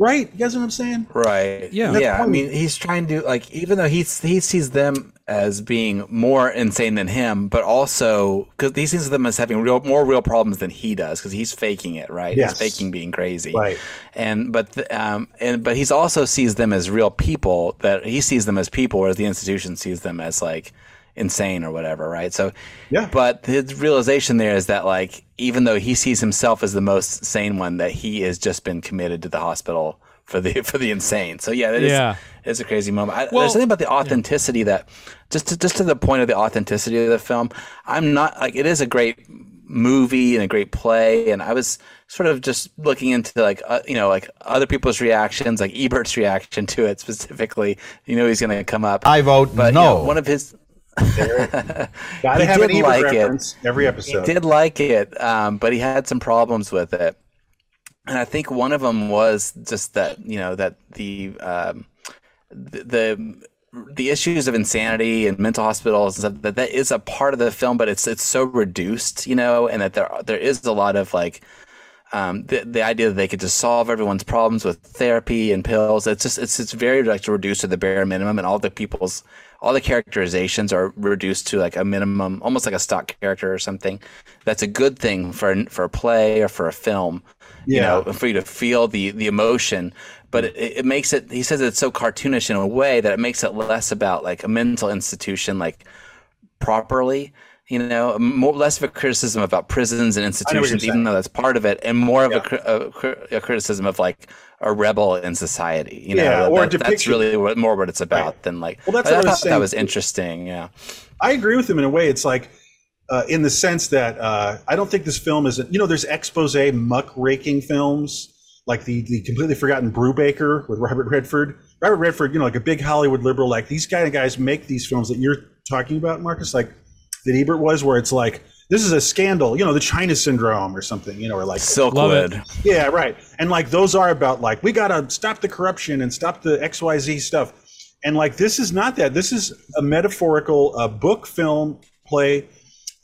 Right? You guys know what I'm saying? Right. Yeah. Yeah. I mean, he's trying to like, even though he he sees them as being more insane than him, but also because he sees them as having real more real problems than he does because he's faking it. Right. Yes. He's faking being crazy. Right. And but the, um and but he's also sees them as real people that he sees them as people, whereas the institution sees them as like insane or whatever. Right. So. Yeah. But his realization there is that like even though he sees himself as the most sane one, that he has just been committed to the hospital for the for the insane. So yeah, that is Yeah. it's a crazy moment. I, Well- there's something about the authenticity that just to, just to the point of the authenticity of the film. I'm not like it is a great movie and a great play, and I was sort of just looking into like uh, you know like other people's reactions, like Ebert's reaction to it specifically. You know he's going to come up. I vote but, you no. know, one of his Gotta He have an did Ebert like it. every episode. He did like it, um, but he had some problems with it, and I think one of them was just that you know that the um, the, the the issues of insanity and mental hospitals and stuff that that is a part of the film, but it's it's so reduced, you know, and that there there is a lot of like um, the the idea that they could just solve everyone's problems with therapy and pills. It's just it's it's very like reduced to the bare minimum, and all the people's all the characterizations are reduced to like a minimum, almost like a stock character or something. That's a good thing for for a play or for a film, you know, for you to feel the the emotion. But it, it makes it. He says it's so cartoonish in a way that it makes it less about like a mental institution, like properly. You know, more less of a criticism about prisons and institutions, even though that's part of it, and more of a, a, a criticism of like a rebel in society. You know, Yeah, that- or that- that's really what, more what it's about Right. than like. Well, that's I, what I was thought that was interesting. Yeah. I agree with him in a way. It's like, uh, in the sense that uh, I don't think this film is, you know, there's expose muckraking films like the the completely forgotten Brubaker with Robert Redford. Robert Redford, you know, like a big Hollywood liberal. Like these kind of guys make these films that you're talking about, Marcus, like that Ebert was, where it's like this is a scandal, you know, the China syndrome or something, you know, or like Silkwood. yeah, right. And like those are about like we gotta stop the corruption and stop the XYZ stuff. And like this is not that. This is a metaphorical uh, book, film, play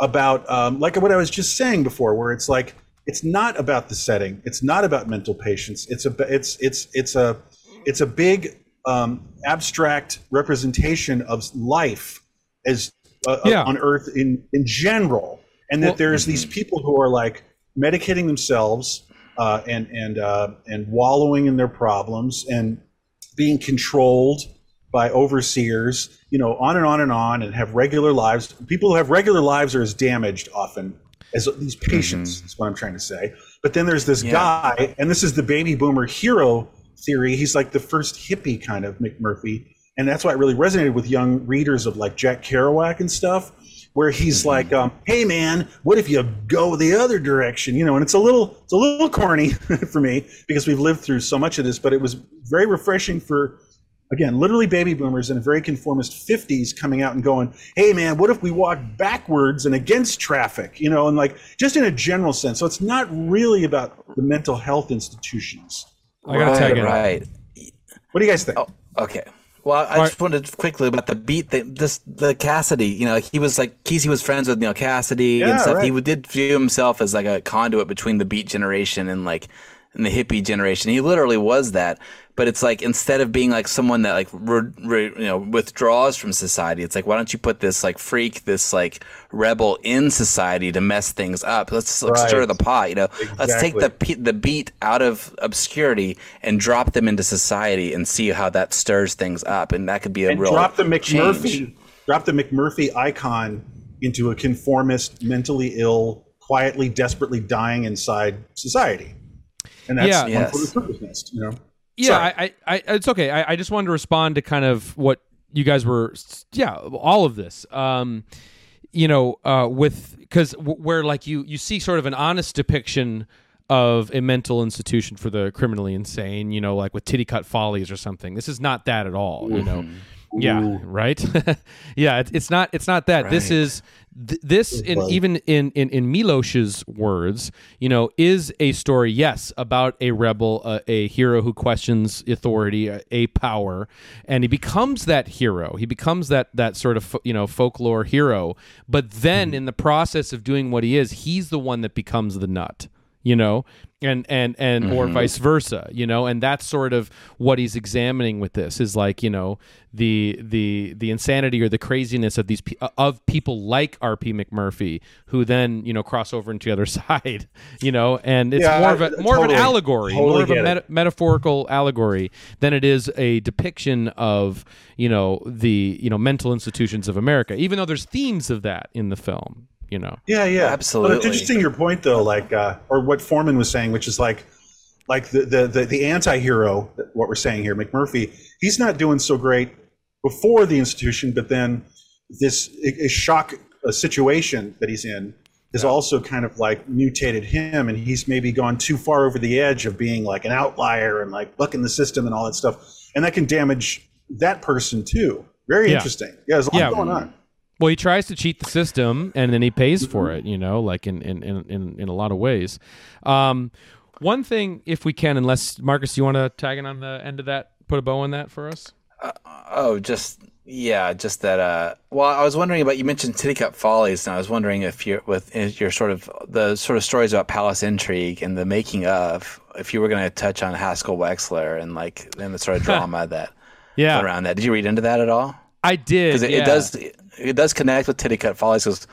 about um, like what I was just saying before, where it's like it's not about the setting. It's not about mental patients. It's a it's it's it's a it's a big um, abstract representation of life as uh, Yeah. on Earth in in general, and that Well- there's these people who are like medicating themselves uh, and and uh, and wallowing in their problems and being controlled by overseers, you know, on and on and on, and have regular lives. People who have regular lives are as damaged often as these patients. Is what I'm trying to say. But then there's this Yeah. guy, and this is the baby boomer hero theory. He's like the first hippie kind of McMurphy, and that's why it really resonated with young readers of like Jack Kerouac and stuff. Where he's like, um, "Hey man, what if you go the other direction?" You know, and it's a little, it's a little corny for me because we've lived through so much of this. But it was very refreshing for again, literally baby boomers in a very conformist 50s coming out and going, hey man, what if we walk backwards and against traffic? You know, and like just in a general sense. So it's not really about the mental health institutions. I gotta right, tag in. right. What do you guys think? Oh, okay. Well, I just wanted quickly about the beat. This the Cassady. You know, he was like Kesey was friends with Neal Cassady Yeah, and stuff. He right. would- did view himself as like a conduit between the beat generation and like and the hippie generation. He literally was that. But it's like instead of being like someone that like re, re, you know withdraws from society, it's like why don't you put this like freak, this like rebel in society to mess things up? Let's like, stir the pot. You know, let's take the the beat out of obscurity and drop them into society and see how that stirs things up, and that could be a and real drop the McMurphy, change. drop the McMurphy icon into a conformist, mentally ill, quietly, desperately dying inside society. And that's Yeah. one Yes. for the you know? Yeah, Sorry. I, I, I, it's okay. I, I just wanted to respond to kind of what you guys were, yeah, all of this. Um, you know, uh, with because w- where like you you see sort of an honest depiction of a mental institution for the criminally insane. You know, like with Titicut Follies or something. This is not that at all. You know. Yeah, right. yeah, it, it's not. It's not that. This is th- this, in, even in in in Milosh's words, you know, is a story. Yes, about a rebel, a, a hero who questions authority, a, a power, and he becomes that hero. He becomes that that sort of you know folklore hero. But then, hmm. in the process of doing what he is, he's the one that becomes the nut you know and and and or mm-hmm. vice versa you know and that's sort of what he's examining with this is like you know the the the insanity or the craziness of these pe- uh, of people like RP McMurphy who then you know cross over into the other side you know and it's Yeah, more of a more of an allegory totally more of a get meta- metaphorical allegory than it is a depiction of you know the you know mental institutions of America even though there's themes of that in the film you know Yeah, yeah, Absolutely. But it's interesting your point though, like uh, or what Forman was saying, which is like like the the the, the anti-hero what we're saying here, McMurphy, he's not doing so great before the institution, but then this a, a shock a situation that he's in has also kind of like mutated him and he's maybe gone too far over the edge of being like an outlier and like bucking the system and all that stuff. And that can damage that person too. Very Yeah. interesting. Yeah, there's a lot Yeah. going on. Well, he tries to cheat the system, and then he pays for it. You know, like in in in in, in a lot of ways. Um, one thing, if we can, unless Marcus, you want to tag in on the end of that, put a bow on that for us. Oh, just yeah, just that. Uh, well, I was wondering about you mentioned Titicut Follies, and I was wondering if you're with if your sort of the sort of stories about palace intrigue and the making of, if you were going to touch on Haskell Wexler and like and the sort of drama that Yeah, around that. Did you read into that at all? I did. Because it, yeah. it does it does connect with Titicut Follies. Because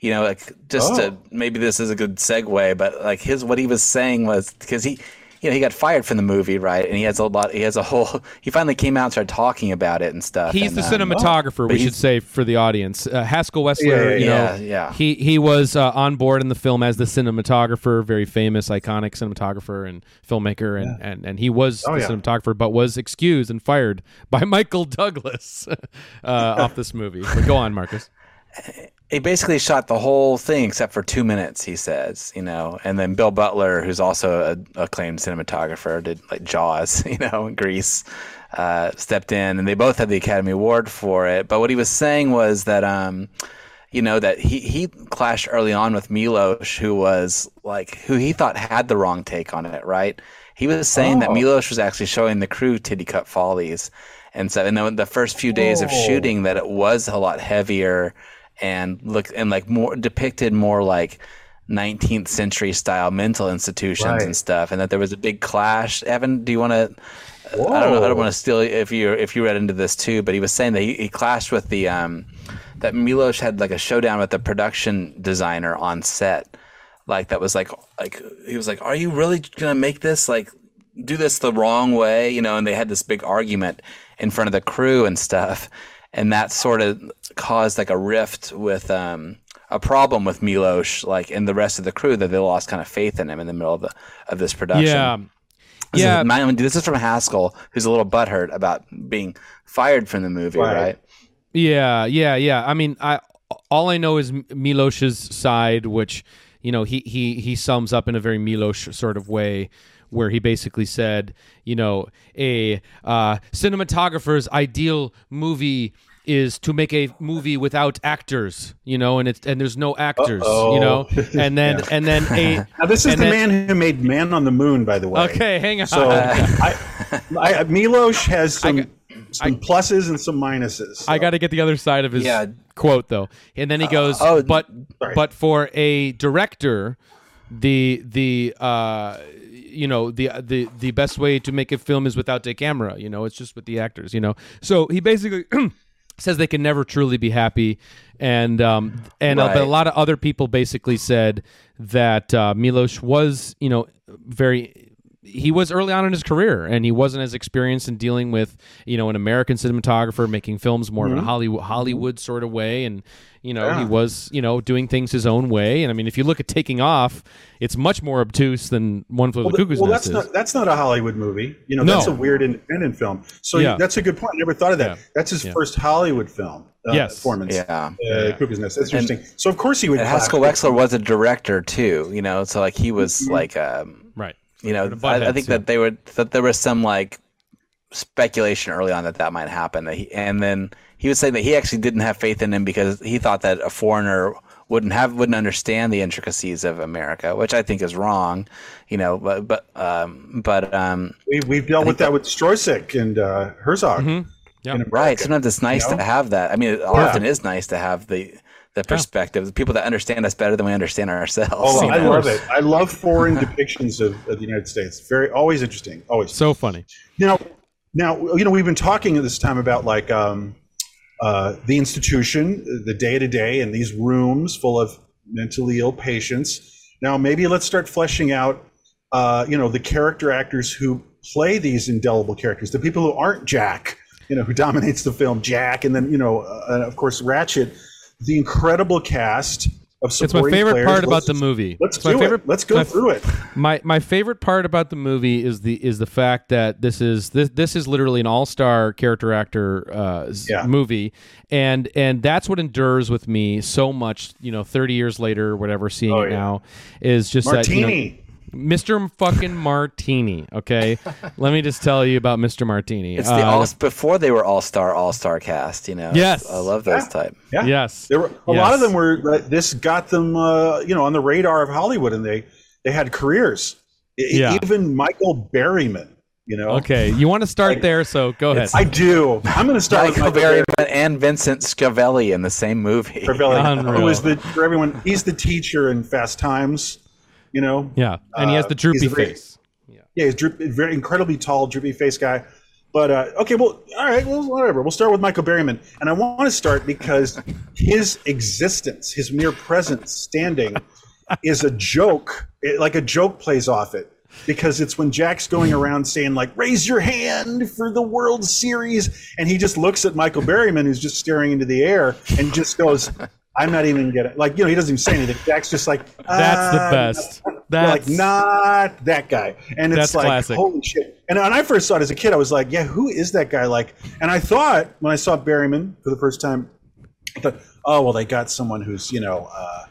you know, like just Oh. to, maybe this is a good segue, but like his what he was saying was because he. You know, he got fired from the movie, right? And he has a lot. He has a whole. He finally came out and started talking about it and stuff. He's and, the um, cinematographer. we should say for the audience, uh, Haskell Wexler. Yeah, yeah, you know, yeah, yeah. he he was uh, on board in the film as the cinematographer, very famous, iconic cinematographer and filmmaker, and and, and he was Oh, the yeah. cinematographer, but was excused and fired by Michael Douglas uh, off this movie. But go on, Marcus. He basically shot the whole thing except for two minutes. He says, you know, and then Bill Butler, who's also a acclaimed cinematographer, did like Jaws, you know, in Grease, uh, stepped in, and they both had the Academy Award for it. But what he was saying was that, um, you know, that he he clashed early on with Milos, who was like who he thought had the wrong take on it, right? He was saying that Oh. Milos was actually showing the crew Titicut Follies, and so and then the first few days of Oh. shooting that it was a lot heavier and look and like more depicted more like 19th century style mental institutions Right. and stuff, and that there was a big clash. Evan, do you want to? I don't know. I don't want to steal if you if you read into this too, but he was saying that he, he clashed with the um that Milos had like a showdown with the production designer on set, like that was like like he was like, "Are you really gonna make this like do this the wrong way?" You know, and they had this big argument in front of the crew and stuff, and that sort of caused like a rift with um a problem with Milos, like and the rest of the crew that they lost kind of faith in him in the middle of the of this production. Yeah. This Yeah. Is, my- this is from Haskell, who's a little butthurt about being fired from the movie, Right. right? Yeah, yeah, yeah. I mean, I all I know is M- Milos's side, which you know he he he sums up in a very Milos sort of way, where he basically said, you know, a uh, cinematographer's ideal movie is to make a movie without actors, you know, and it's and there's no actors, you know, and then and then a Now, this is the then- man who made Man on the Moon, by the way. Okay, hang on. So I, I, Milos has some some pluses and some minuses. I got to get the other side of his Yeah. quote though, and then he goes, oh, "But sorry. but for a director, the the uh, you know the the the best way to make a film is without a camera. You know, it's just with the actors. You know, so he basically." says they can never truly be happy. And um and uh, but a lot of other people basically said that uh, Milos was you know very he was early on in his career and he wasn't as experienced in dealing with you know an American cinematographer making films more of a Hollywood Hollywood sort of way and you know he was you know doing things his own way and I mean if you look at Taking Off it's much more obtuse than One Flew Over the well, Cuckoo's well, Nest that's is. not that's not a Hollywood movie. You know, No. that's a weird independent film. So Yeah. that's a good point. I never thought of that. Yeah. That's his Yeah. first Hollywood film. Uh, Yes. performance. Yeah. Uh, Cuckoo's Nest. That's interesting. So of course he would. And. Haskell Wexler was a director too, you know, so like he was Mm-hmm. like, um, right you know, The I, I think yeah. that they would that there was some like speculation early on that that might happen. That he, and then he was saying that he actually didn't have faith in him because he thought that a foreigner wouldn't have wouldn't understand the intricacies of America, which I think is wrong, you know. But but um, but um, we, we've dealt with that with Stroszek and uh, Herzog. Mm-hmm. Yeah. Right. Sometimes it's nice You know? to have that. I mean, it often is nice to have the the perspective, the people that understand us better than we understand ourselves. Oh, you I know? love it. I love foreign depictions of, of the United States. Very, always interesting. Always. so funny Now, now you know we've been talking at this time about like um, uh, the institution, the day to day, and these rooms full of mentally ill patients. Now, maybe let's start fleshing out, uh, you know, the character actors who play these indelible characters, the people who aren't Jack, you know, who dominates the film, Jack, and then you know, uh, of course, Ratched. The incredible cast of it's my favorite players. part about Let's- the movie Let's It's do favorite it. Let's go my- through it. My my favorite part about the movie is the is the fact that this is this this is literally an all star character actor uh, Yeah. movie, and and that's what endures with me so much. You know, thirty years later, or whatever, seeing Oh, it yeah. now is just that you know, Martini. Mr. fucking Martini. Okay, let me just tell you about Mr. Martini. It's the Uh, all before they were all star all star cast. You know. Yes. I love those Yeah. type. Yeah. yes, There were a Yes. lot of them were this got them uh, you know on the radar of Hollywood and they they had careers. Yeah. Even Michael Berryman, you know. Okay, you want to start there, so go ahead. I do. I'm going to start with Michael Michael Berryman and Vincent Schiavelli in the same movie. Berryman, Unreal. who is the for everyone. He's the teacher in Fast Times. You know. yeah, and he has Uh, the droopy very- face. Yeah, he's droop, very incredibly tall, droopy face guy. But uh, okay, well, all right, well, whatever. We'll start with Michael Berryman, and I want to start because his existence, his mere presence, standing, is a joke. It, like a joke plays off it because it's when Jack's going around saying like "Raise your hand for the World Series," and he just looks at Michael Berryman, who's just staring into the air, and just goes. I'm not even getting like you know he doesn't even say anything. Jack's just like That's the "Ah, best. That's like not that guy and it's like classic. holy shit and when i first saw it as a kid i was like yeah who is that guy like and i thought when i saw berryman for the first time i thought oh well they got someone who's you know uh,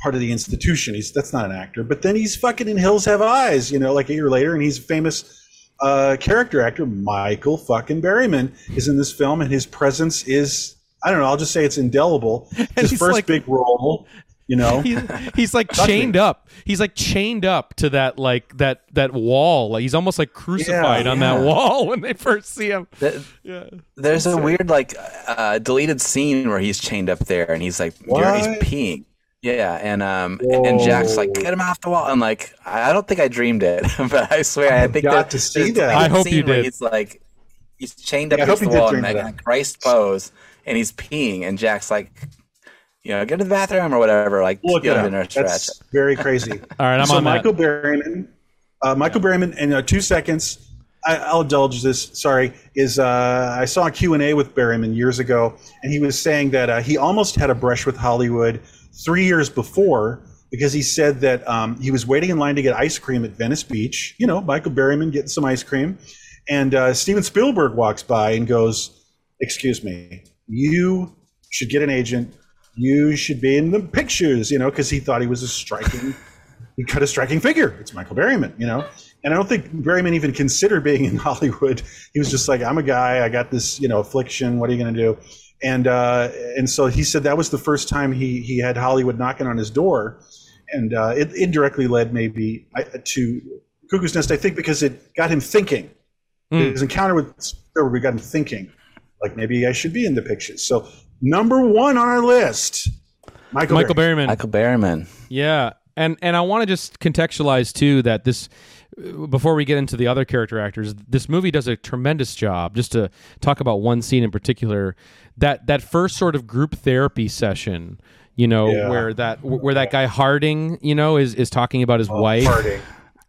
part of the institution he's that's not an actor but then he's fucking in hills have eyes you know like a year later and he's a famous uh, character actor michael fucking berryman is in this film and his presence is i don't know i'll just say it's indelible It's his first like- big role You know, He- he's like Touch me. chained up. He's like chained up to that like that that wall. Like he's almost like crucified on that wall when they first see him. Th- Yeah. There's a weird like uh, deleted scene where he's chained up there and he's like you're- he's peeing. Yeah, and um and Jack's like get him off the wall. I'm like I I don't think I dreamed it, but I swear I think got that to see there's a that. I deleted hope you scene where did. He's like he's chained up Yeah, I hope against the you did wall in dream that that. kind of Christ pose, and he's peeing, and Jack's like, you know, get to the bathroom or whatever, like look at in him. a stretch. That's very crazy. All right, I'm so on that. Michael Berryman, uh, Michael Berryman, in uh, two seconds, I, I'll indulge this. Sorry, is uh, I saw a Q and A with Berryman years ago, and he was saying that uh, he almost had a brush with Hollywood three years before because he said that um, he was waiting in line to get ice cream at Venice Beach. You know, Michael Berryman getting some ice cream, and uh, Steven Spielberg walks by and goes, "Excuse me, you should get an agent." You should be in the pictures, you know, because he thought he was a striking he cut a striking figure. It's Michael Berryman, you know. And I don't think Berryman even considered being in Hollywood. He was just like, I'm a guy. I got this, you know, affliction. What are you going to do? And uh, and so he said that was the first time he he had Hollywood knocking on his door, and uh, it indirectly led maybe to Cuckoo's Nest. I think because it got him thinking. Mm. His encounter with Spielberg got him thinking, like maybe I should be in the pictures. So number one on our list, Michael. Michael Berryman. Berryman. Michael Berryman. Yeah, and and I want to just contextualize too that this before we get into the other character actors, this movie does a tremendous job. Just to talk about one scene in particular, that that first sort of group therapy session, you know, Yeah. where that where that guy Harding, you know, is is talking about his oh, wife, Harding.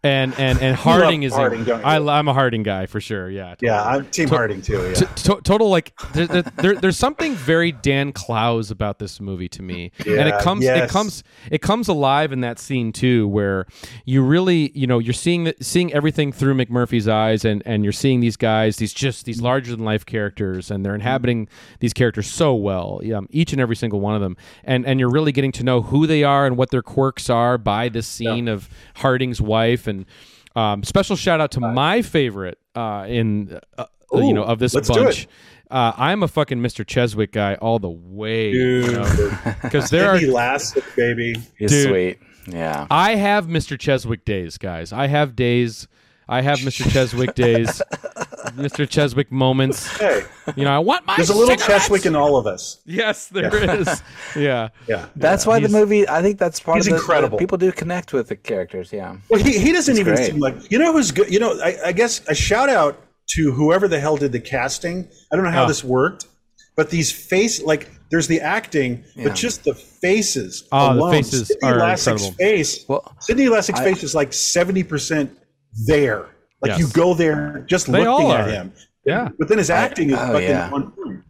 And and and Harding is Harding, you? I, I'm a Harding guy for sure. Yeah, Yeah. I'm Team To- Harding too. Yeah. T- to- total like there, there, there- there's something very Dan Clowes about this movie to me, and it Yeah, comes it comes it comes alive in that scene too, where you really you know you're seeing the, seeing everything through McMurphy's eyes, and and you're seeing these guys, these just these larger than life characters, and they're inhabiting these characters so well, um, each and every single one of them, and and you're really getting to know who they are and what their quirks are by this scene of Harding's wife and. Um, special shout out to my favorite uh, in uh, you know of this let's do bunch. it. Uh, I'm a fucking Mr. Cheswick guy all the way, Dude. because there are. elastic baby. He's Dude. sweet. Yeah. I have Mr. Cheswick days, guys. I have days. I have Mr. Cheswick days, Mr. Cheswick moments. Hey, You know, I want my. there's a little cigarettes! Cheswick in all of us. Yes, there is. Yeah. Yeah. That's yeah. why the movie. I think that's part he's of the, incredible. People do connect with the characters. Yeah. Well, he, he doesn't He's even great. seem like you know who's good. You know, I, I guess a shout out to whoever the hell did the casting. I don't know how Oh. this worked, but these face like there's the acting, Yeah. but just the faces. Ah, alone. Oh, the faces Sydney are Lassick's incredible. face. Well, Sydney Lassick's I- face is like seventy percent there. Like Yes. you go there just They looking at him. Yeah. But then his acting is oh, fucking yeah. on point.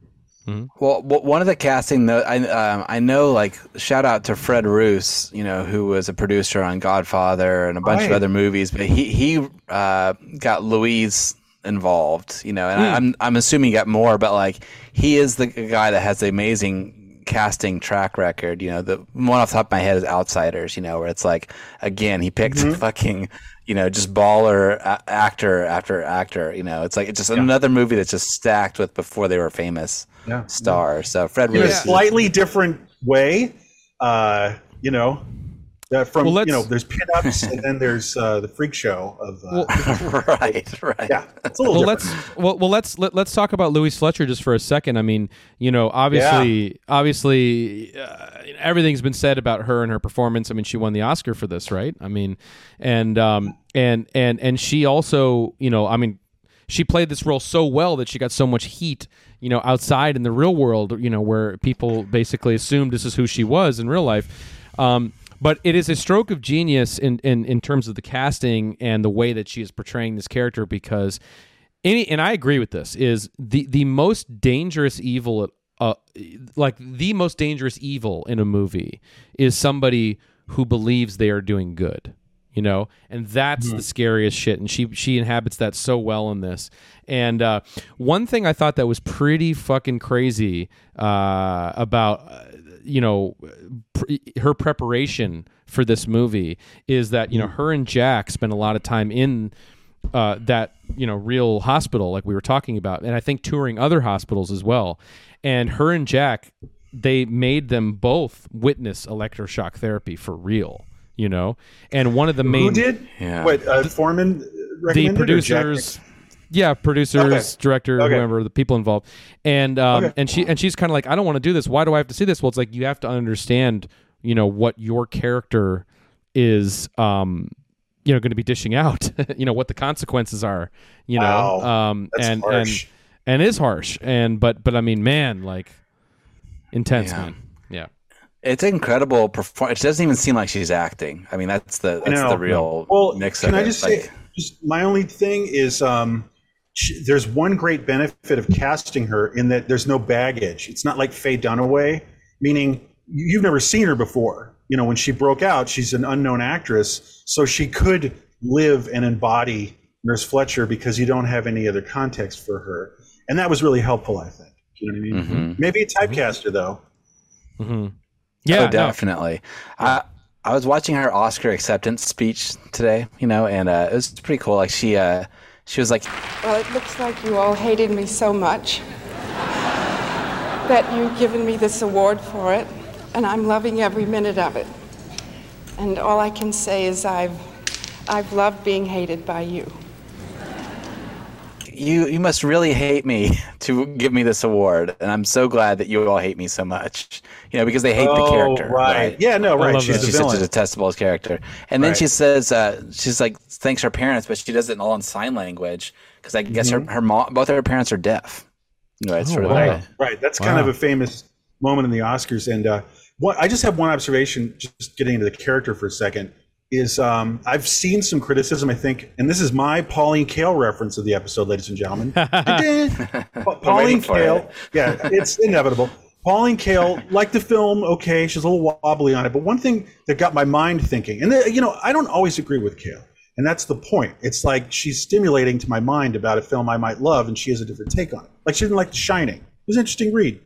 Well, one of the casting, though, I um, I know, like shout out to Fred Roos, you know, who was a producer on Godfather and a bunch of other movies, but he he uh, got Louise involved, you know, and I, I'm I'm assuming he got more, but like he is the guy that has the amazing casting track record. You know, the one off the top of my head is Outsiders, you know, where it's like again he picked fucking. You know, just baller a- actor after actor. You know, it's like it's just another movie that's just stacked with before they were famous Yeah. stars. So Fred in a slightly different way. Uh, you know, uh, from Well, you know, there's pinups and then there's uh, the freak show of uh, right, right. yeah, it's a little well different. let's well, well let's let, let's talk about Louise Fletcher just for a second. I mean, you know, obviously, obviously, uh, everything's been said about her and her performance. I mean, she won the Oscar for this, right? I mean, and um, and and and she also, you know, I mean, she played this role so well that she got so much heat, you know, outside in the real world, you know, where people basically assumed this is who she was in real life. Um, but it is a stroke of genius in, in in terms of the casting and the way that she is portraying this character because any and I agree with this is the the most dangerous evil uh like the most dangerous evil in a movie is somebody who believes they are doing good you know? And that's the scariest shit. And she she inhabits that so well in this. And uh, one thing i thought that was pretty fucking crazy uh, about uh, you know pr- her preparation for this movie is that you know her and jack spent a lot of time in uh, that you know real hospital like we were talking about and i think touring other hospitals as well and her and jack they made them both witness electroshock therapy for real. You know, and one of the main Who did? Yeah. What uh, Forman the recommended? or Jack producers yeah producers Okay. director Okay. whoever the people involved and um Okay. and she and she's kind of like i don't want to do this why do i have to see this well it's like you have to understand you know what your character is um you know going to be dishing out you know what the consequences are you know Wow. um That's and harsh. and and is harsh and but but i mean man like intense Yeah. man yeah It's incredible performance. It doesn't even seem like she's acting. I mean, that's the that's the real Well, mix can I just Like, say, just my only thing is, um, she, there's one great benefit of casting her in that there's no baggage. It's not like Faye Dunaway, meaning you've never seen her before. You know, when she broke out, she's an unknown actress, so she could live and embody Nurse Fletcher because you don't have any other context for her, and that was really helpful. I think. You know what I mean? Mhm. Maybe a typecast her though. hmm yeah oh, no. definitely. I I was watching her Oscar acceptance speech today, you know, and uh, it was pretty cool. Like she uh, she was like, Well, it looks like you all hated me so much that you've given me this award for it, and I'm loving every minute of it. And all I can say is I've, I've loved being hated by you. You you must really hate me to give me this award, and I'm so glad that you all hate me so much. You know, because they hate the Oh, character, right. Yeah, no, right. She's she's such a detestable character. And then Right. she says, uh, she's like, thanks her parents, but she does it all in sign language because I guess Mm-hmm. her her mom, both of her parents are deaf. You know, it's Oh, sort wow. a- Right. That's kind of a famous moment in the Oscars. And uh, what I just have one observation, just getting into the character for a second, is um, I've seen some criticism, I think, and this is my Pauline Kael reference of the episode, ladies and gentlemen. Pauline Kael, yeah, it's inevitable. Pauline Kael, liked the film, okay, she's a little wobbly on it, but one thing that got my mind thinking, and uh, you know, I don't always agree with Kael, and that's the point. It's like she's stimulating to my mind about a film I might love, and she has a different take on it. Like she didn't like The Shining. It was an interesting read.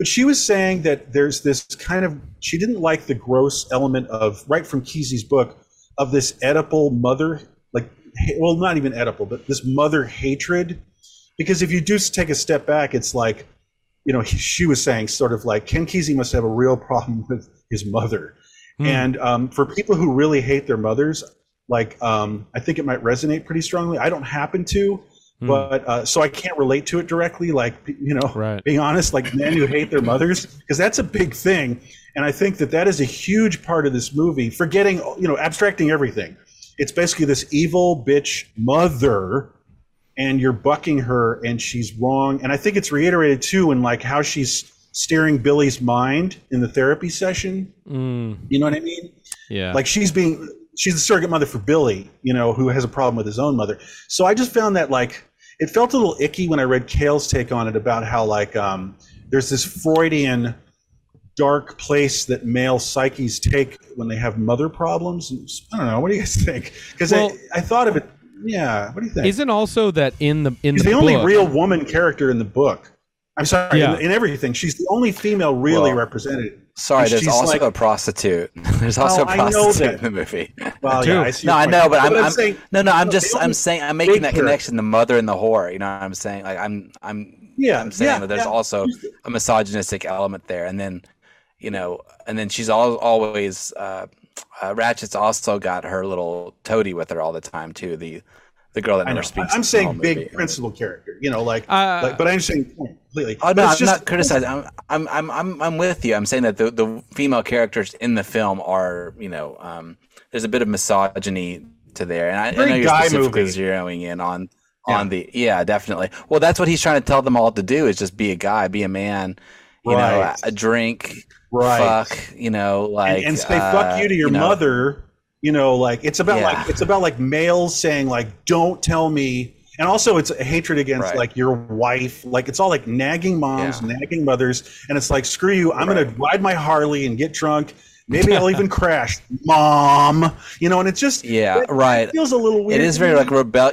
But she was saying that there's this kind of she didn't like the gross element of right from Kesey's book of this Oedipal mother, like well, not even Oedipal, but this mother hatred. Because if you do take a step back, it's like, you know, she was saying sort of like Ken Kesey must have a real problem with his mother. And um, for people who really hate their mothers, like um, I think it might resonate pretty strongly. I don't happen to, but uh, so I can't relate to it directly. Like you know, Right. being honest, like men who hate their mothers, because that's a big thing. And I think that that is a huge part of this movie. Forgetting, you know, abstracting everything. It's basically this evil bitch mother, and you're bucking her, and she's wrong. And I think it's reiterated too in like how she's steering Billy's mind in the therapy session. Mm, You know what I mean? yeah like she's being she's the surrogate mother for billy you know who has a problem with his own mother so i just found that like it felt a little icky when i read Kael's take on it about how like um there's this freudian dark place that male psyches take when they have mother problems. I don't know. What do you guys think? Because Well- I, I thought of it. Yeah. What do you think? Isn't also that in the in she's the, the, only book- real woman character in the book. I'm sorry Yeah. in, in everything. She's the only female really Well, represented Sorry, there's also like- a prostitute. There's also Oh, a I know prostitute in the movie. well yeah i see No, I know, but I'm, I'm saying no, no. I'm no, just, I'm saying, I'm making that character- connection. The mother and the whore. You know what I'm saying? Like, I'm, I'm, Yeah, I'm saying yeah, that there's yeah. also a misogynistic element there, and then, you know, and then she's all, always, uh, uh, Ratched's also got her little toady with her all the time too. The, the girl that I never speaks. I'm saying big movie. principal character, you know, like, Uh, like but I'm saying completely. Oh no, I'm just- not criticizing. I'm, I'm, I'm, I'm, I'm with you. I'm saying that the, the female characters in the film are, you know, um, there's a bit of misogyny to there, and I, I Very know you're guy specifically movie. zeroing in on, on the, yeah, definitely. Well, that's what he's trying to tell them all to do is just be a guy, be a man, you know, Right. a, a drink, Right. fuck, you know, like, and, and say uh, fuck you to your know, mother. You know, like it's about Yeah. like it's about like males saying like don't tell me, and also it's a hatred against Right. like your wife. Like it's all like nagging moms, Yeah. nagging mothers, and it's like screw you. I'm gonna ride my Harley and get drunk. Maybe I'll even crash, mom. You know, and it's just Yeah, it, right. It feels a little weird. It is very like rebel.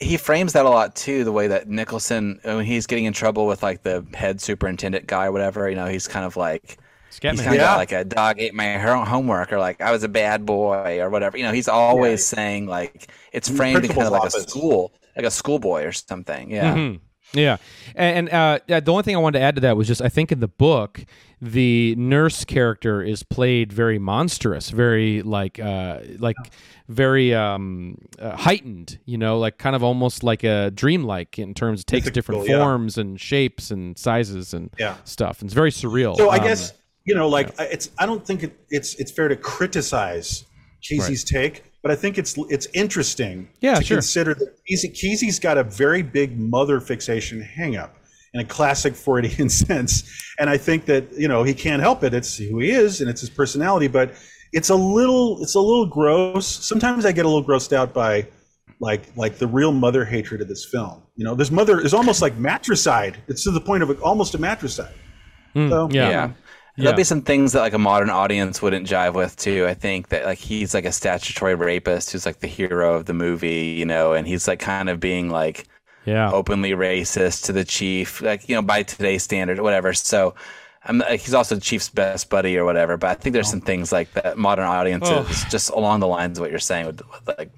He, frames that a lot too. The way that Nicholson, when he's getting in trouble with like the head superintendent guy, or whatever, you know, he's kind of like Scatman. kind of Yeah. got like a dog ate my homework, or like I was a bad boy, or whatever. You know, he's always saying like it's framed in kind principal's of like office. a school, like a schoolboy or something. Yeah, Mhm. Yeah, and, and uh, the only thing I wanted to add to that was just I think in the book the nurse character is played very monstrous, very like uh, like very um, uh, heightened. You know, like kind of almost like a dreamlike in terms it takes different Mythical, yeah. forms and shapes and sizes and Yeah. stuff. And it's very surreal. So I Um, guess you know, like I- it's. I don't think it, it's it's fair to criticize Kesey's take, but I think it's it's interesting Yeah, to sure. consider that Kesey, Kesey's got a very big mother fixation hangup in a classic Freudian sense, and I think that you know he can't help it. It's who he is, and it's his personality, but it's a little it's a little gross. Sometimes I get a little grossed out by like like the real mother hatred of this film. You know, this mother is almost like matricide. It's to the point of almost a matricide. Hmm. So, yeah. Yeah. Yeah. There'll be some things that like a modern audience wouldn't jive with too. I think that like he's like a statutory rapist who's like the hero of the movie, you know, and he's like kind of being like yeah. openly racist to the chief, like you know by today's standard, whatever. So. I'm, he's also the chief's best buddy or whatever, but I think there's some things like that modern audiences Oh. just along the lines of what you're saying would, would like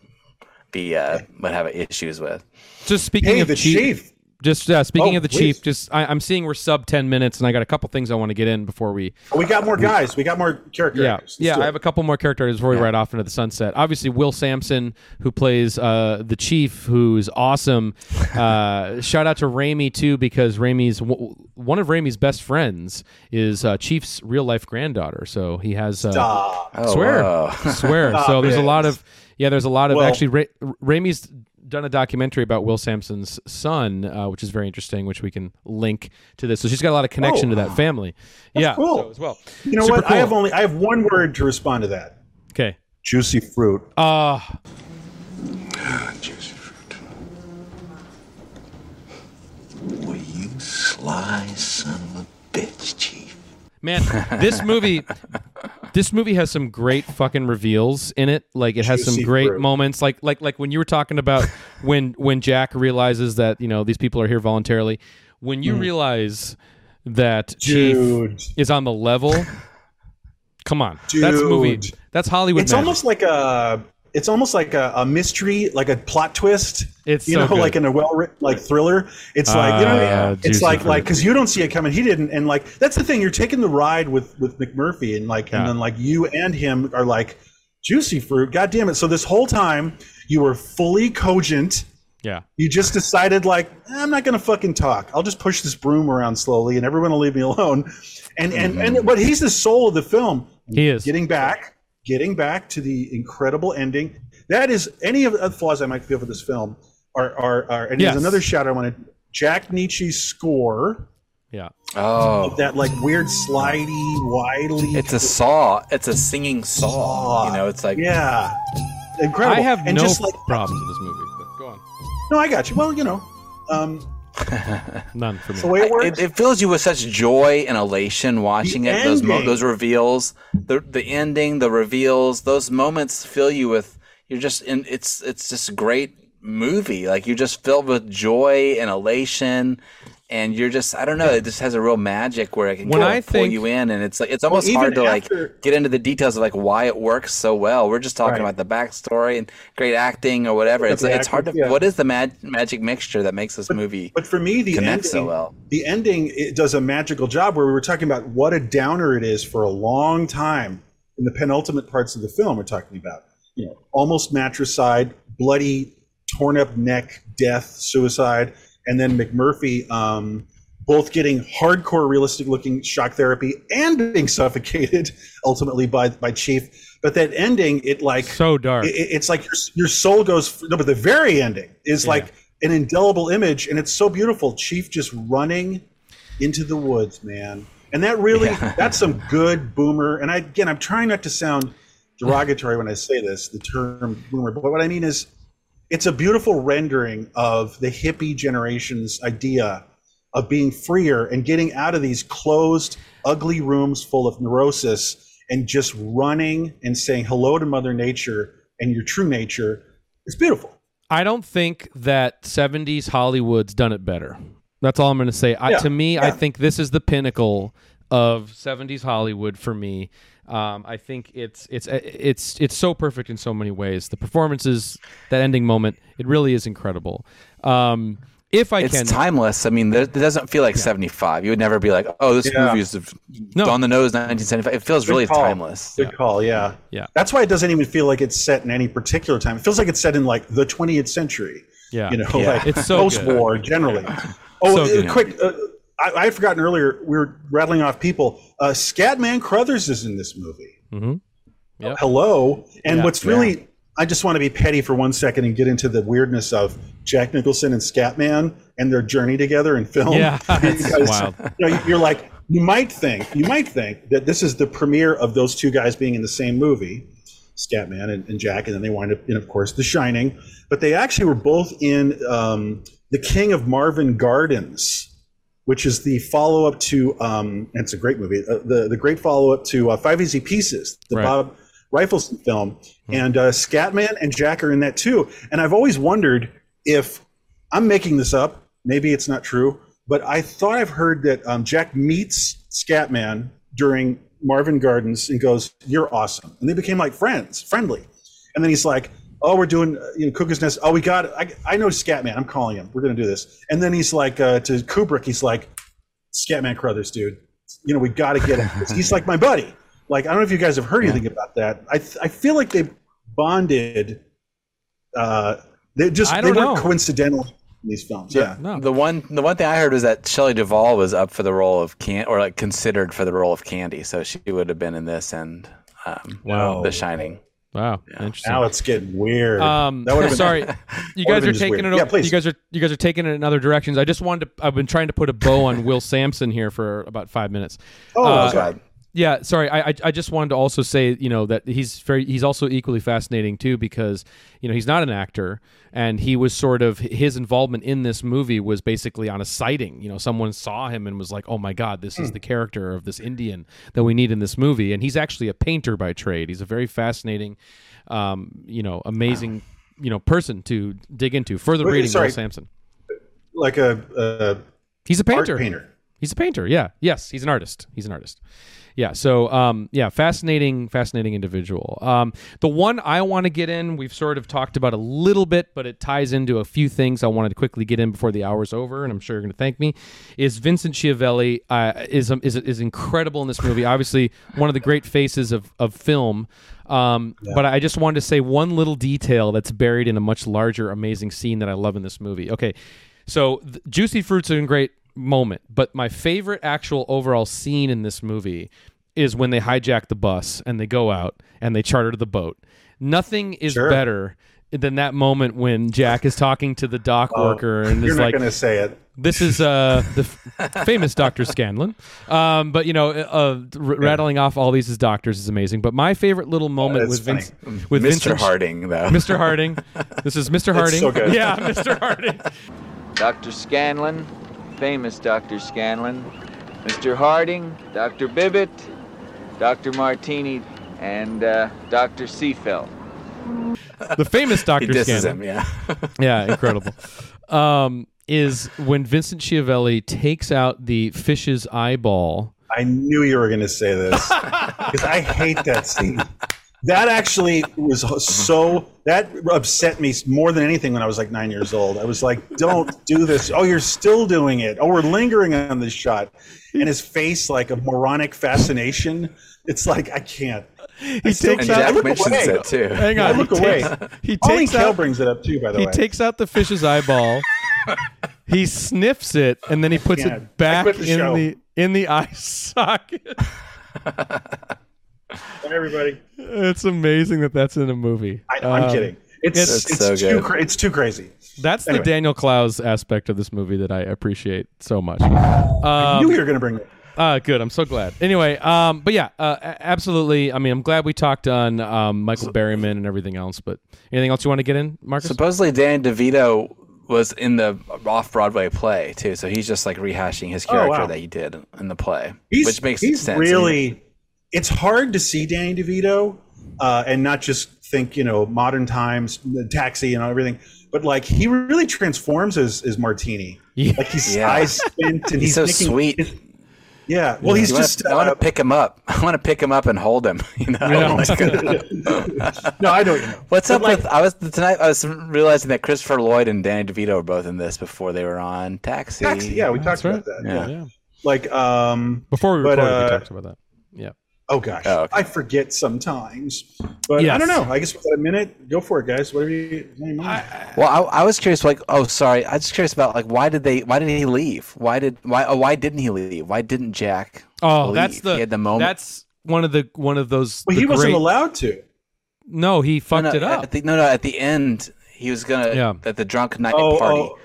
be uh, would have issues with. Just speaking Hey, of the chief, chief. Just uh, speaking Oh, of the please. chief, just I, I'm seeing we're sub ten minutes, and I got a couple things I want to get in before we We got more guys. We got more characters. yeah, yeah. I have a couple more characters before we ride off into the sunset. Obviously, Will Sampson, who plays uh, the chief, who's awesome. Uh, shout out to Raimi too, because Raimi's w- one of Raimi's best friends is uh, Chief's real life granddaughter. So he has uh, Stop. Oh, swear, whoa. swear. so Stop there's a lot of yeah. There's a lot of Well- actually. Ra- Raimi's done a documentary about Will Sampson's son, uh, which is very interesting, which we can link to this. So she's got a lot of connection Oh. to that family. yeah, cool. so as well. You know Super what? I have only I have one word to respond to that. Okay. Juicy fruit. Uh Juicy fruit. Boy, you sly son of a bitch, Chief. Man, this movie this movie has some great fucking reveals in it. Like it has some great fruit. moments like like like when you were talking about when when Jack realizes that, you know, these people are here voluntarily. When you mm. realize that Dude. Chief is on the level Come on. That's movie. That's Hollywood It's magic. almost like a it's almost like a, a mystery, like a plot twist. It's you so know, good. like in a well written like thriller. It's like you know, Ah, it's like like because you don't see it coming. He didn't, and like that's the thing. You're taking the ride with with McMurphy, and like Yeah. and then like you and him are like juicy fruit. God damn it! So this whole time you were fully cogent. Yeah. You just decided like "Eh, I'm not going to fucking talk. I'll just push this broom around slowly, and everyone will leave me alone. And and and but he's the soul of the film. He is. Getting back, getting back to the incredible ending. That is any of the flaws I might feel for this film are are, are and Yes. there's another shout I wanted. Jack Nitzsche's score Yeah. Oh, that like weird slidey, widely. it's a saw. It's a singing saw. You know, it's like yeah, incredible. I have and no just like problems with this movie. But go on. no, I got you. Well, you know, um, None for me. it's the way it works. It, it fills you with such joy and elation watching The it. Those mo- those reveals, the the ending, the reveals, those moments fill you with. You're just in. It's it's just a great movie. Like you're just filled with joy and elation, and you're just I don't know. It just has a real magic where it can When kind I of pull think- you in, and it's like it's almost even hard to after- like get into the details of like why it works so well. We're just talking Right. about the backstory and great acting or whatever. It's the like, it's hard to. yeah. What is the mag- magic mixture that makes this movie? But for me, the ending, so well. the ending it does a magical job where we were talking about what a downer it is for a long time in the penultimate parts of the film. We're talking about, you know, almost matricide, bloody, torn up neck, death, suicide, and then McMurphy um, both getting hardcore, realistic looking shock therapy and being suffocated ultimately by by Chief. But that ending, it like So dark. it- it- it's like your, your soul goes no but the very ending is like an indelible image and it's so beautiful chief just running into the woods man and that really that's some good boomer and I, again i'm trying not to sound derogatory when i say this the term boomer but what i mean is it's a beautiful rendering of the hippie generation's idea of being freer and getting out of these closed, ugly rooms full of neurosis and just running and saying hello to Mother Nature and your true nature. It's beautiful. I don't think that 70s Hollywood's done it better. That's all I'm going to say. I, Yeah, to me, I think this is the pinnacle of 70s Hollywood for me. Um, I think it's it's it's it's so perfect in so many ways. The performances, that ending moment, it really is incredible. Um, if I it's can. timeless. I mean, there, it doesn't feel like 75. You would never be like, oh, this Yeah. movie is No. on the nose 1975. It feels Good really call. timeless. Good call. Yeah. Yeah. That's why it doesn't even feel like it's set in any particular time. It feels like it's set in like the 20th century. Yeah. You know, Yeah. like It's so post-war generally. Oh, So uh, quick. Uh, I, I had forgotten earlier. We were rattling off people. Uh, Scatman Crothers is in this movie. Mm-hmm. Yep. Hello. And Yeah. what's really, I just want to be petty for one second and get into the weirdness of Jack Nicholson and Scatman and their journey together in film. Yeah, Because, wild. You know, you're like, you might think, you might think that this is the premiere of those two guys being in the same movie, Scatman and, and Jack, and then they wind up in, of course, The Shining. But they actually were both in um, The King of Marvin Gardens, which is the follow up to, um, it's a great movie, uh, the, the great follow up to uh, Five Easy Pieces, the Right. Bob Rafelson film. And uh, Scatman and Jack are in that too. And I've always wondered if I'm making this up, maybe it's not true, but I thought I've heard that um, Jack meets Scatman during Marvin Gardens and goes, "You're awesome," and they became like friends, friendly. And then he's like, "Oh, we're doing uh, you know Cuckoo's Nest. Oh, we got it. I, I know Scatman. I'm calling him. We're gonna do this." And then he's like uh, to Kubrick, he's like, "Scatman Crothers, dude. You know we got to get him. he's like my buddy. Like I don't know if you guys have heard anything about that. I th- I feel like they bonded. Uh, they just I they don't weren't know. coincidental in these films. Yeah. No. The one, the one thing I heard was that Shelley Duvall was up for the role of Can, or like considered for the role of Candy, so she would have been in this and um, Wow. The Shining. Wow. Interesting. Now it's getting weird. Um, That been- sorry, you guys are taking weird. it. Yeah, please. You guys are you guys are taking it in other directions. I just wanted to. I've been trying to put a bow on Will Sampson here for about five minutes. Oh, Uh, sorry. Yeah, sorry. I, I I just wanted to also say you know that he's very he's also equally fascinating too because you know he's not an actor and he was sort of his involvement in this movie was basically on a sighting. You know, someone saw him and was like, "Oh my God, this is the character of this Indian that we need in this movie." And he's actually a painter by trade. He's a very fascinating, um, you know, amazing, you know, person to dig into. Further Wait, reading sorry. Will Sampson. like a, a He's a painter. painter. He's a painter. Yeah. Yes, he's an artist. He's an artist. Yeah. So, um, yeah, fascinating, fascinating individual. Um, the one I want to get in, we've sort of talked about a little bit, but it ties into a few things I wanted to quickly get in before the hour's over, and I'm sure you're going to thank me. Is Vincent Schiavelli uh, is is is incredible in this movie? Obviously, one of the great faces of of film. Um, But I just wanted to say one little detail that's buried in a much larger, amazing scene that I love in this movie. Okay, so th- Juicy Fruit's are a great moment, but my favorite actual overall scene in this movie is when they hijack the bus and they go out and they charter the boat. Nothing is Sure. better than that moment when Jack is talking to the dock worker and You're is not like, going to say it. this is uh, the f- famous Dr. Scanlon. Um, but, you know, uh, r- rattling off all these as doctors is amazing. But my favorite little moment that's with Vince, with Mr. Vincent, Harding, though. Mr. Harding. This is Mr. Harding. so good. Yeah, Mr. Harding. Dr. Scanlon, famous Dr. Scanlon, Mr. Harding, Dr. Bibbit, Dr. Martini, and uh, Dr. Sefelt. The famous Dr. disses Scanlon. him, yeah. yeah, incredible. Um, is when Vincent Schiavelli takes out the fish's eyeball. I knew you were going to say this because I hate that scene. That actually was mm-hmm. so that upset me more than anything when I was like nine years old. I was like, "Don't do this! Oh, you're still doing it! Oh, we're lingering on this shot." And his face, like a moronic fascination. It's like I can't. He I takes And can't. I out. Jack look mentions away. it, too. Hang on, I look he away. Takes, he takes Kael out. brings it up too, by the He way. takes out the fish's eyeball. he sniffs it and then he puts it back the in show. the in the eye socket. Bye, everybody. it's amazing that that's in a movie. I, I'm Um, kidding. It's it's- it's, so too cra- it's too crazy. That's the Daniel Klaus aspect of this movie that I appreciate so much. I knew you were going to bring it. Uh, good. I'm so glad. Anyway, um, but yeah, uh, absolutely. I mean, I'm glad we talked on um, Michael Berryman and everything else. But anything else you want to get in, Marcus? Supposedly, Dan DeVito was in the off Broadway play, too. So he's just like rehashing his Oh, character wow. that he did in the play, He's, which makes he's sense. really. It's hard to see Danny DeVito uh, and not just think you know modern times, the taxi and everything, but like he really transforms as as Martini. Yeah. Like his Yeah. eyes squint and He's he's, so making, sweet. His, Yeah. Well, he's You wanna- just. I want uh, to pick him up. I want to pick him up and hold him. You know, Yeah. Like- no, I don't. You know. What's But up like- with? I was tonight. I was realizing that Christopher Lloyd and Danny DeVito were both in this before they were on Taxi. Taxi, yeah, we talked about right. that. Yeah. Yeah. Like, um, Before we But, recorded, we uh, talked about that. Yeah. Oh gosh, Oh, okay. I forget sometimes. But I don't know. I guess we got a minute. Go for it, guys. Whatever you. what do you mind? Well, I, I was curious. Like, oh, sorry. I was curious about like why did they? Why did he leave? Why did? Why? Oh, why didn't he leave? Why didn't Jack? Oh, leave? that's the He had the moment. That's one of the one of those. well, the he wasn't allowed to. No, he no, fucked no, it up. At the, no, no. At the end, he was gonna Yeah. at the drunk night Oh, party. oh,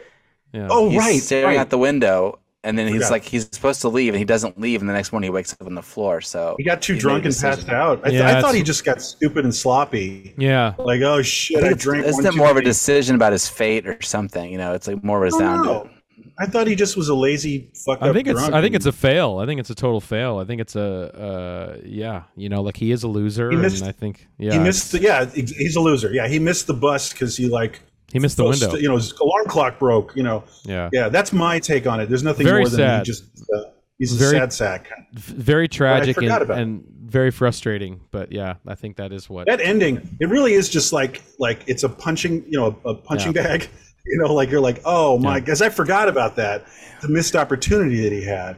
yeah. oh, he's right, staring right. out the window, and then he's Forgot. like, he's supposed to leave, and he doesn't leave, and the next morning he wakes up on the floor. So He got too made a drunk and passed out. I, th- Yeah, I thought he just got stupid and sloppy. yeah. Like, oh shit, I I, drank. isn't one it too more of a decision about his fate or something? You know, it's like more I don't I thought he just was a lazy fuck I up think it's drunk I think and- it's a fail. I think it's a total fail. I think it's a uh, yeah, you know, like he is a loser He missed- and I think yeah. he missed. The, yeah, he's he's a loser. Yeah, he missed the bus because he like he missed the window. you know, his alarm clock broke. You know, yeah. yeah, that's my take on it. There's nothing Very more than sad. he just uh, he's a Very- sad sack. Very tragic and, forgot about it. and very frustrating, but yeah, I think that is what That ending, it really is just like like it's a punching, you know, a, a punching bag. You know, like you're like, oh my, Yeah. because I forgot about that, the missed opportunity that he had.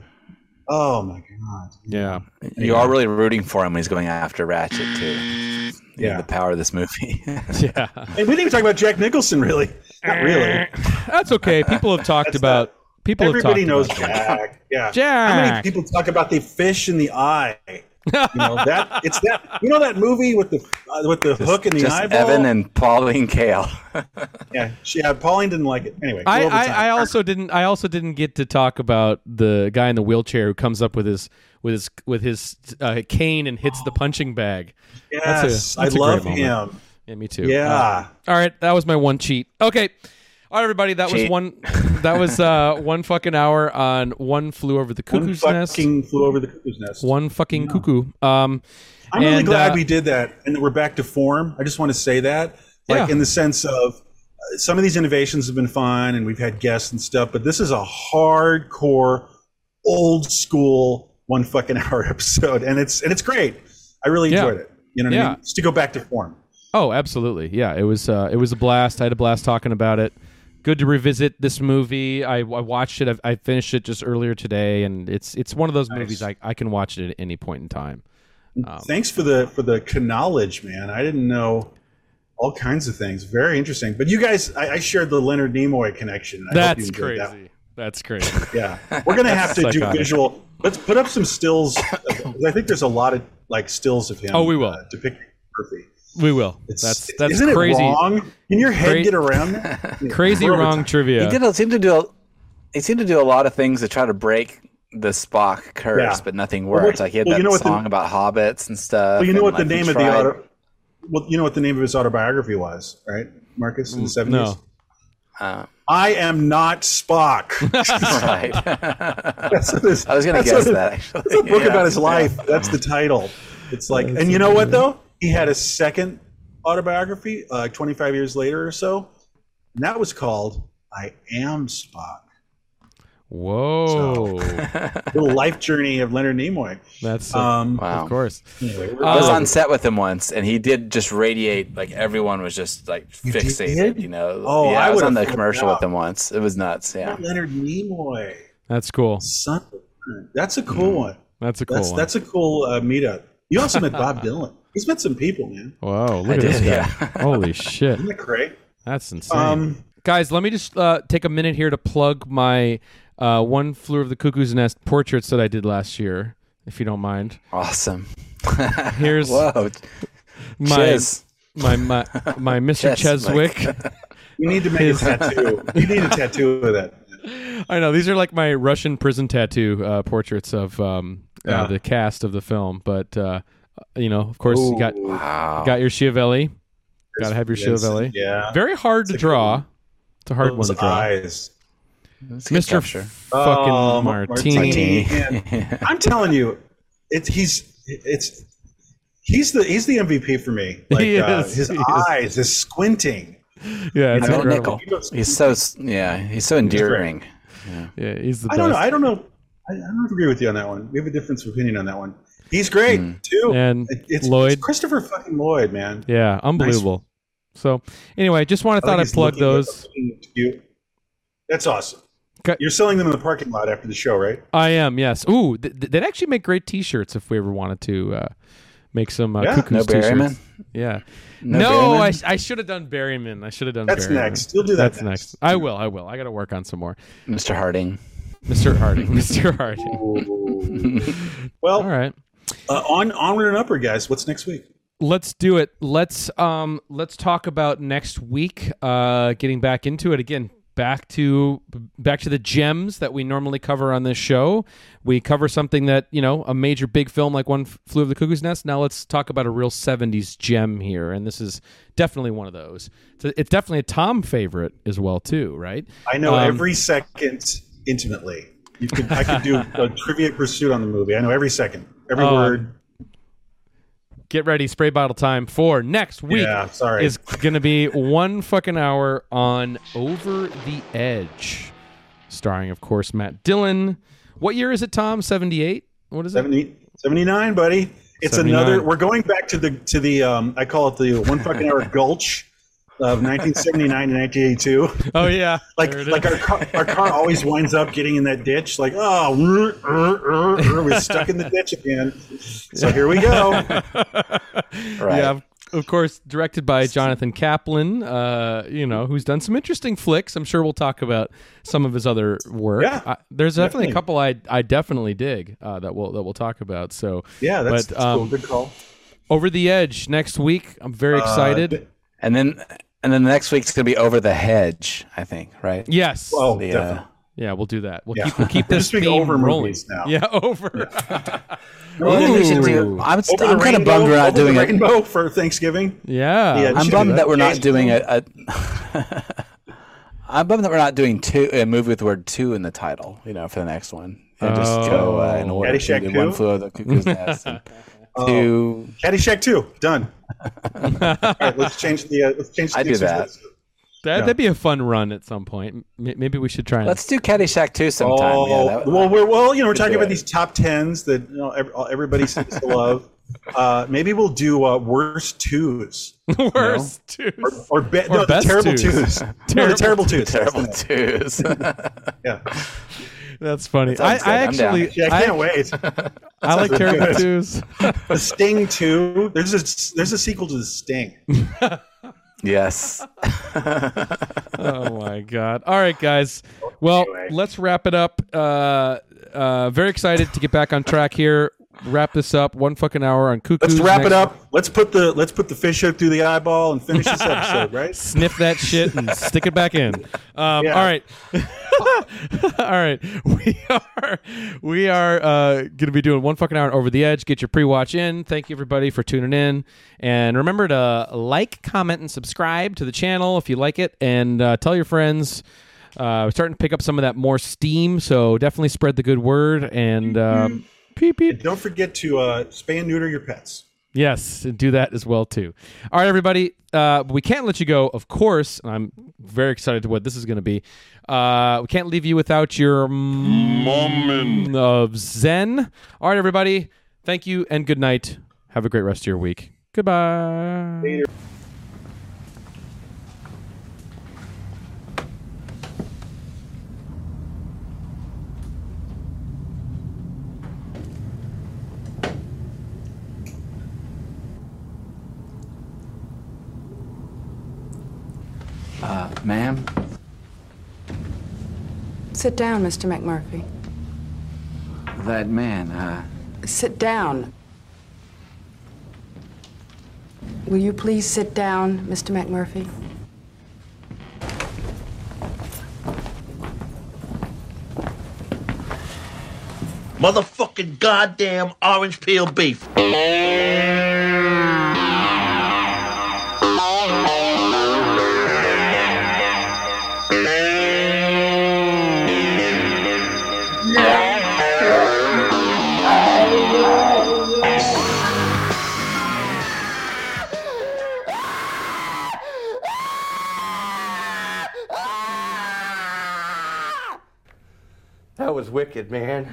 Oh my god. yeah. You are really rooting for him when he's going after Ratched too. Yeah, Yeah. the power of this movie. Yeah. And we didn't even talk about Jack Nicholson, really. Not really. That's okay. People have talked That's about people have Everybody talked knows about that. Jack. Yeah. How many people talk about the fish in the eye? You know that it's that. You know that movie with the uh, with the hook in the Just eyeball. Evan and Pauline Kael. yeah, she, yeah. Pauline didn't like it. Anyway, I, I. I also didn't I also didn't get to talk about the guy in the wheelchair who comes up with his with his with his uh, cane and hits the punching bag. yes, that's a- that's a I great love him. Yeah, me too. Yeah. Uh, all right, that was my one cheat. Okay. All right, everybody. That was one. That was uh, one fucking hour on one flew over the One cuckoo's nest. fucking flew over the cuckoo's nest. One fucking cuckoo. Um, I'm really glad uh, we did that and that we're back to form. I just want to say that, like Yeah. in the sense of uh, some of these innovations have been fun and we've had guests and stuff, but this is a hardcore, old school one fucking hour episode, and it's and it's great. I really Yeah. enjoyed it. You know what I Yeah. mean? Just to go back to form. Oh, absolutely. Yeah, it was uh, it was a blast. I had a blast talking about it. Good to revisit this movie. I, I watched it. I, I finished it just earlier today, and it's it's one of those movies I, I can watch it at any point in time. Um, Thanks for the for the knowledge, man. I didn't know all kinds of things. Very interesting. But you guys, I, I shared the Leonard Nimoy connection. I That's enjoyed that. crazy. That's crazy. Yeah, we're gonna have to do Psychotic. visual. Let's put up some stills. I think there's a lot of like stills of him. Oh, we will. uh, depicting Murphy. We will. It's, That's that's isn't crazy. it wrong? Can your head Cra- get around that? Crazy wrong trivia. He did a, seem to do a, he seemed to do a lot of things to try to break the Spock curse, Yeah. but nothing Well, worked. Like he had well, that you know what the- song about hobbits and stuff. Well, you know what the like, he name of the tried- auto. Well, you know what the name of his autobiography was, right, Marcus? In the seventies. no. Uh, I am not Spock. right. That's what this- I was gonna guess what- that actually. It's a book Yeah. about his life. That's the title. It's like, and you know what though? He had a second autobiography, uh, 25 years later or so, and that was called "I Am Spock." Whoa. Little life journey of Leonard Nimoy. That's uh, Um, Wow. of course. anyway, I was Um, on set with him once, and he did just radiate. Like everyone was just like You fixated. did? You know. Oh, yeah, I I was on the commercial with him once. It was nuts. Yeah. Leonard Nimoy, That's cool. son. of That's a cool one. That's a cool That's one. that's a cool uh, meetup. You also met Bob Dylan. He's met some people, man. Whoa, look I at this guy. yeah. Holy shit. Isn't that great? That's insane. Um, Guys, let me just uh, take a minute here to plug my uh, One Flew of the Cuckoo's Nest portraits that I did last year, if you don't mind. Awesome. Here's Whoa. my, Chiz. my my my Mr. Cheswick. Cheswick. you need to make His- a tattoo. You need a tattoo of that. I know these are like my Russian prison tattoo uh, portraits of um, Yeah. uh, the cast of the film. But uh, you know, of course, you got Wow. got your Schiavelli. Got to have your Yes, Schiavelli. Yeah. Very hard to It's a good draw. one. It's a hard Those one to draw. eyes. That's a good Mr. Fucking Oh, Martini. Man, I'm telling you, it's he's it's he's the he's the MVP for me. Like He uh, is, his he is. eyes, his squinting. Yeah, it's You know, incredible. Nickel. He's so yeah. He's so endearing. Yeah, he's the I don't know. I don't know. I, I don't agree with you on that one. We have a difference of opinion on that one. He's great too. And it's, Lloyd. it's Christopher fucking Lloyd, man. Yeah, unbelievable. So anyway, just want to thought think I'd plug those. That's awesome. Okay. You're selling them in the parking lot after the show, right? I am, yes. Ooh, th- th- they'd actually make great T-shirts if we ever wanted to uh, make some uh, Yeah. cuckoos No T-shirts. Berryman? Yeah. No No, Berryman? I, I should have done Berryman. I should have done. That's Berryman. next. You'll do that That's next. next. I will. I will. I got to work on some more. Mr. Harding. Mr. Harding. Mr. Harding. Well, All right. Uh, on onward and upward, guys. What's next week? let's do it let's um let's talk about next week uh getting back into it again back to back to the gems that we normally cover on this show we cover something that you know a major big film like one flew of the cuckoo's nest now let's talk about a real 70s gem here and this is definitely one of those so it's definitely a tom favorite as well too right I know Um, every second intimately. You could, I could do a trivia pursuit on the movie. I know every second, every Oh, word. get ready spray bottle time for next week Yeah, sorry. is gonna be one fucking hour on over the edge starring of course matt dillon what year is it tom 78 what is it 70, 79, buddy. It's 79. another. We're going back to the to the. Um, I call it the one fucking hour gulch of 1979 to 1982. oh yeah Like like our car, our car always winds up getting in that ditch. Like oh, uh, uh, uh, we're stuck in the ditch again. So here we go. Right. yeah of- course directed by jonathan kaplan uh you know who's done some interesting flicks i'm sure we'll talk about some of his other work Yeah, I, there's definitely, definitely. a couple i i definitely dig uh that we'll that we'll talk about so Yeah, that's, but that's cool. um, Good call. over the edge next week i'm very excited Uh, And then and then the next week's gonna be over the hedge, I think, right? yes oh, The, definitely. uh, Yeah, we'll do that. We'll Yeah. keep we'll keep this just theme over rolling. movies now. Yeah, over. well, then we should Ooh. do, I'm, st- I'm kind of bummed we're not over doing the it. rainbow for Thanksgiving. yeah. Yeah, I'm bummed that. that we're not Jason doing a. a I'm bummed that we're not doing two a movie with the word two in the title. You know, for the next one, and just go uh, in order. Caddyshack We did One 2? flew over the cuckoo's nest. And two. Caddyshack two done. All right, let's change the. Uh, let's change. The I'd do that. That, Yeah. That'd be a fun run at some point. M- Maybe we should try and. Let's do Caddyshack two sometime. Oh, yeah, that, well, we're well, you know, we're talking about these top tens that you know ev- everybody seems to love. Uh, maybe we'll do uh, worst twos worst twos. or, or, be- Or no, the best terrible twos. twos. no, Terrible the terrible twos. terrible twos. Yeah, That's funny. That I, I good. Actually, yeah, I can't wait. I like sounds terrible good. twos. The Sting two. There's a there's a sequel to the Sting. yes. oh my god! All right, guys. Well, Anyway. let's wrap it up. Uh, uh, very excited to get back on track here. Wrap this up. One fucking hour on cuckoo. Let's wrap it up. Let's put the let's put the fish hook through the eyeball and finish this episode, right? Sniff that shit and stick it back in. Um, Yeah. All right, all right. We are we are uh, going to be doing one fucking hour on over the edge. Get your pre-watch in. Thank you everybody for tuning in, and remember to like, comment, and subscribe to the channel if you like it, and uh, tell your friends. Uh, we're starting to pick up some of that more steam, so definitely spread the good word. And um, peep peep. Don't forget to uh, spay and neuter your pets. Yes, and do that as well too. All right, everybody. Uh, we can't let you go, of course. And I'm very excited to what this is going to be. Uh, we can't leave you without your moment of zen. All right, everybody. Thank you and good night. Have a great rest of your week. Goodbye. Uh, ma'am, Sit down, Mr. McMurphy. that man. Uh, Sit down. Will you please sit down, Mr. McMurphy? Motherfucking goddamn orange peel beef. Wicked, man.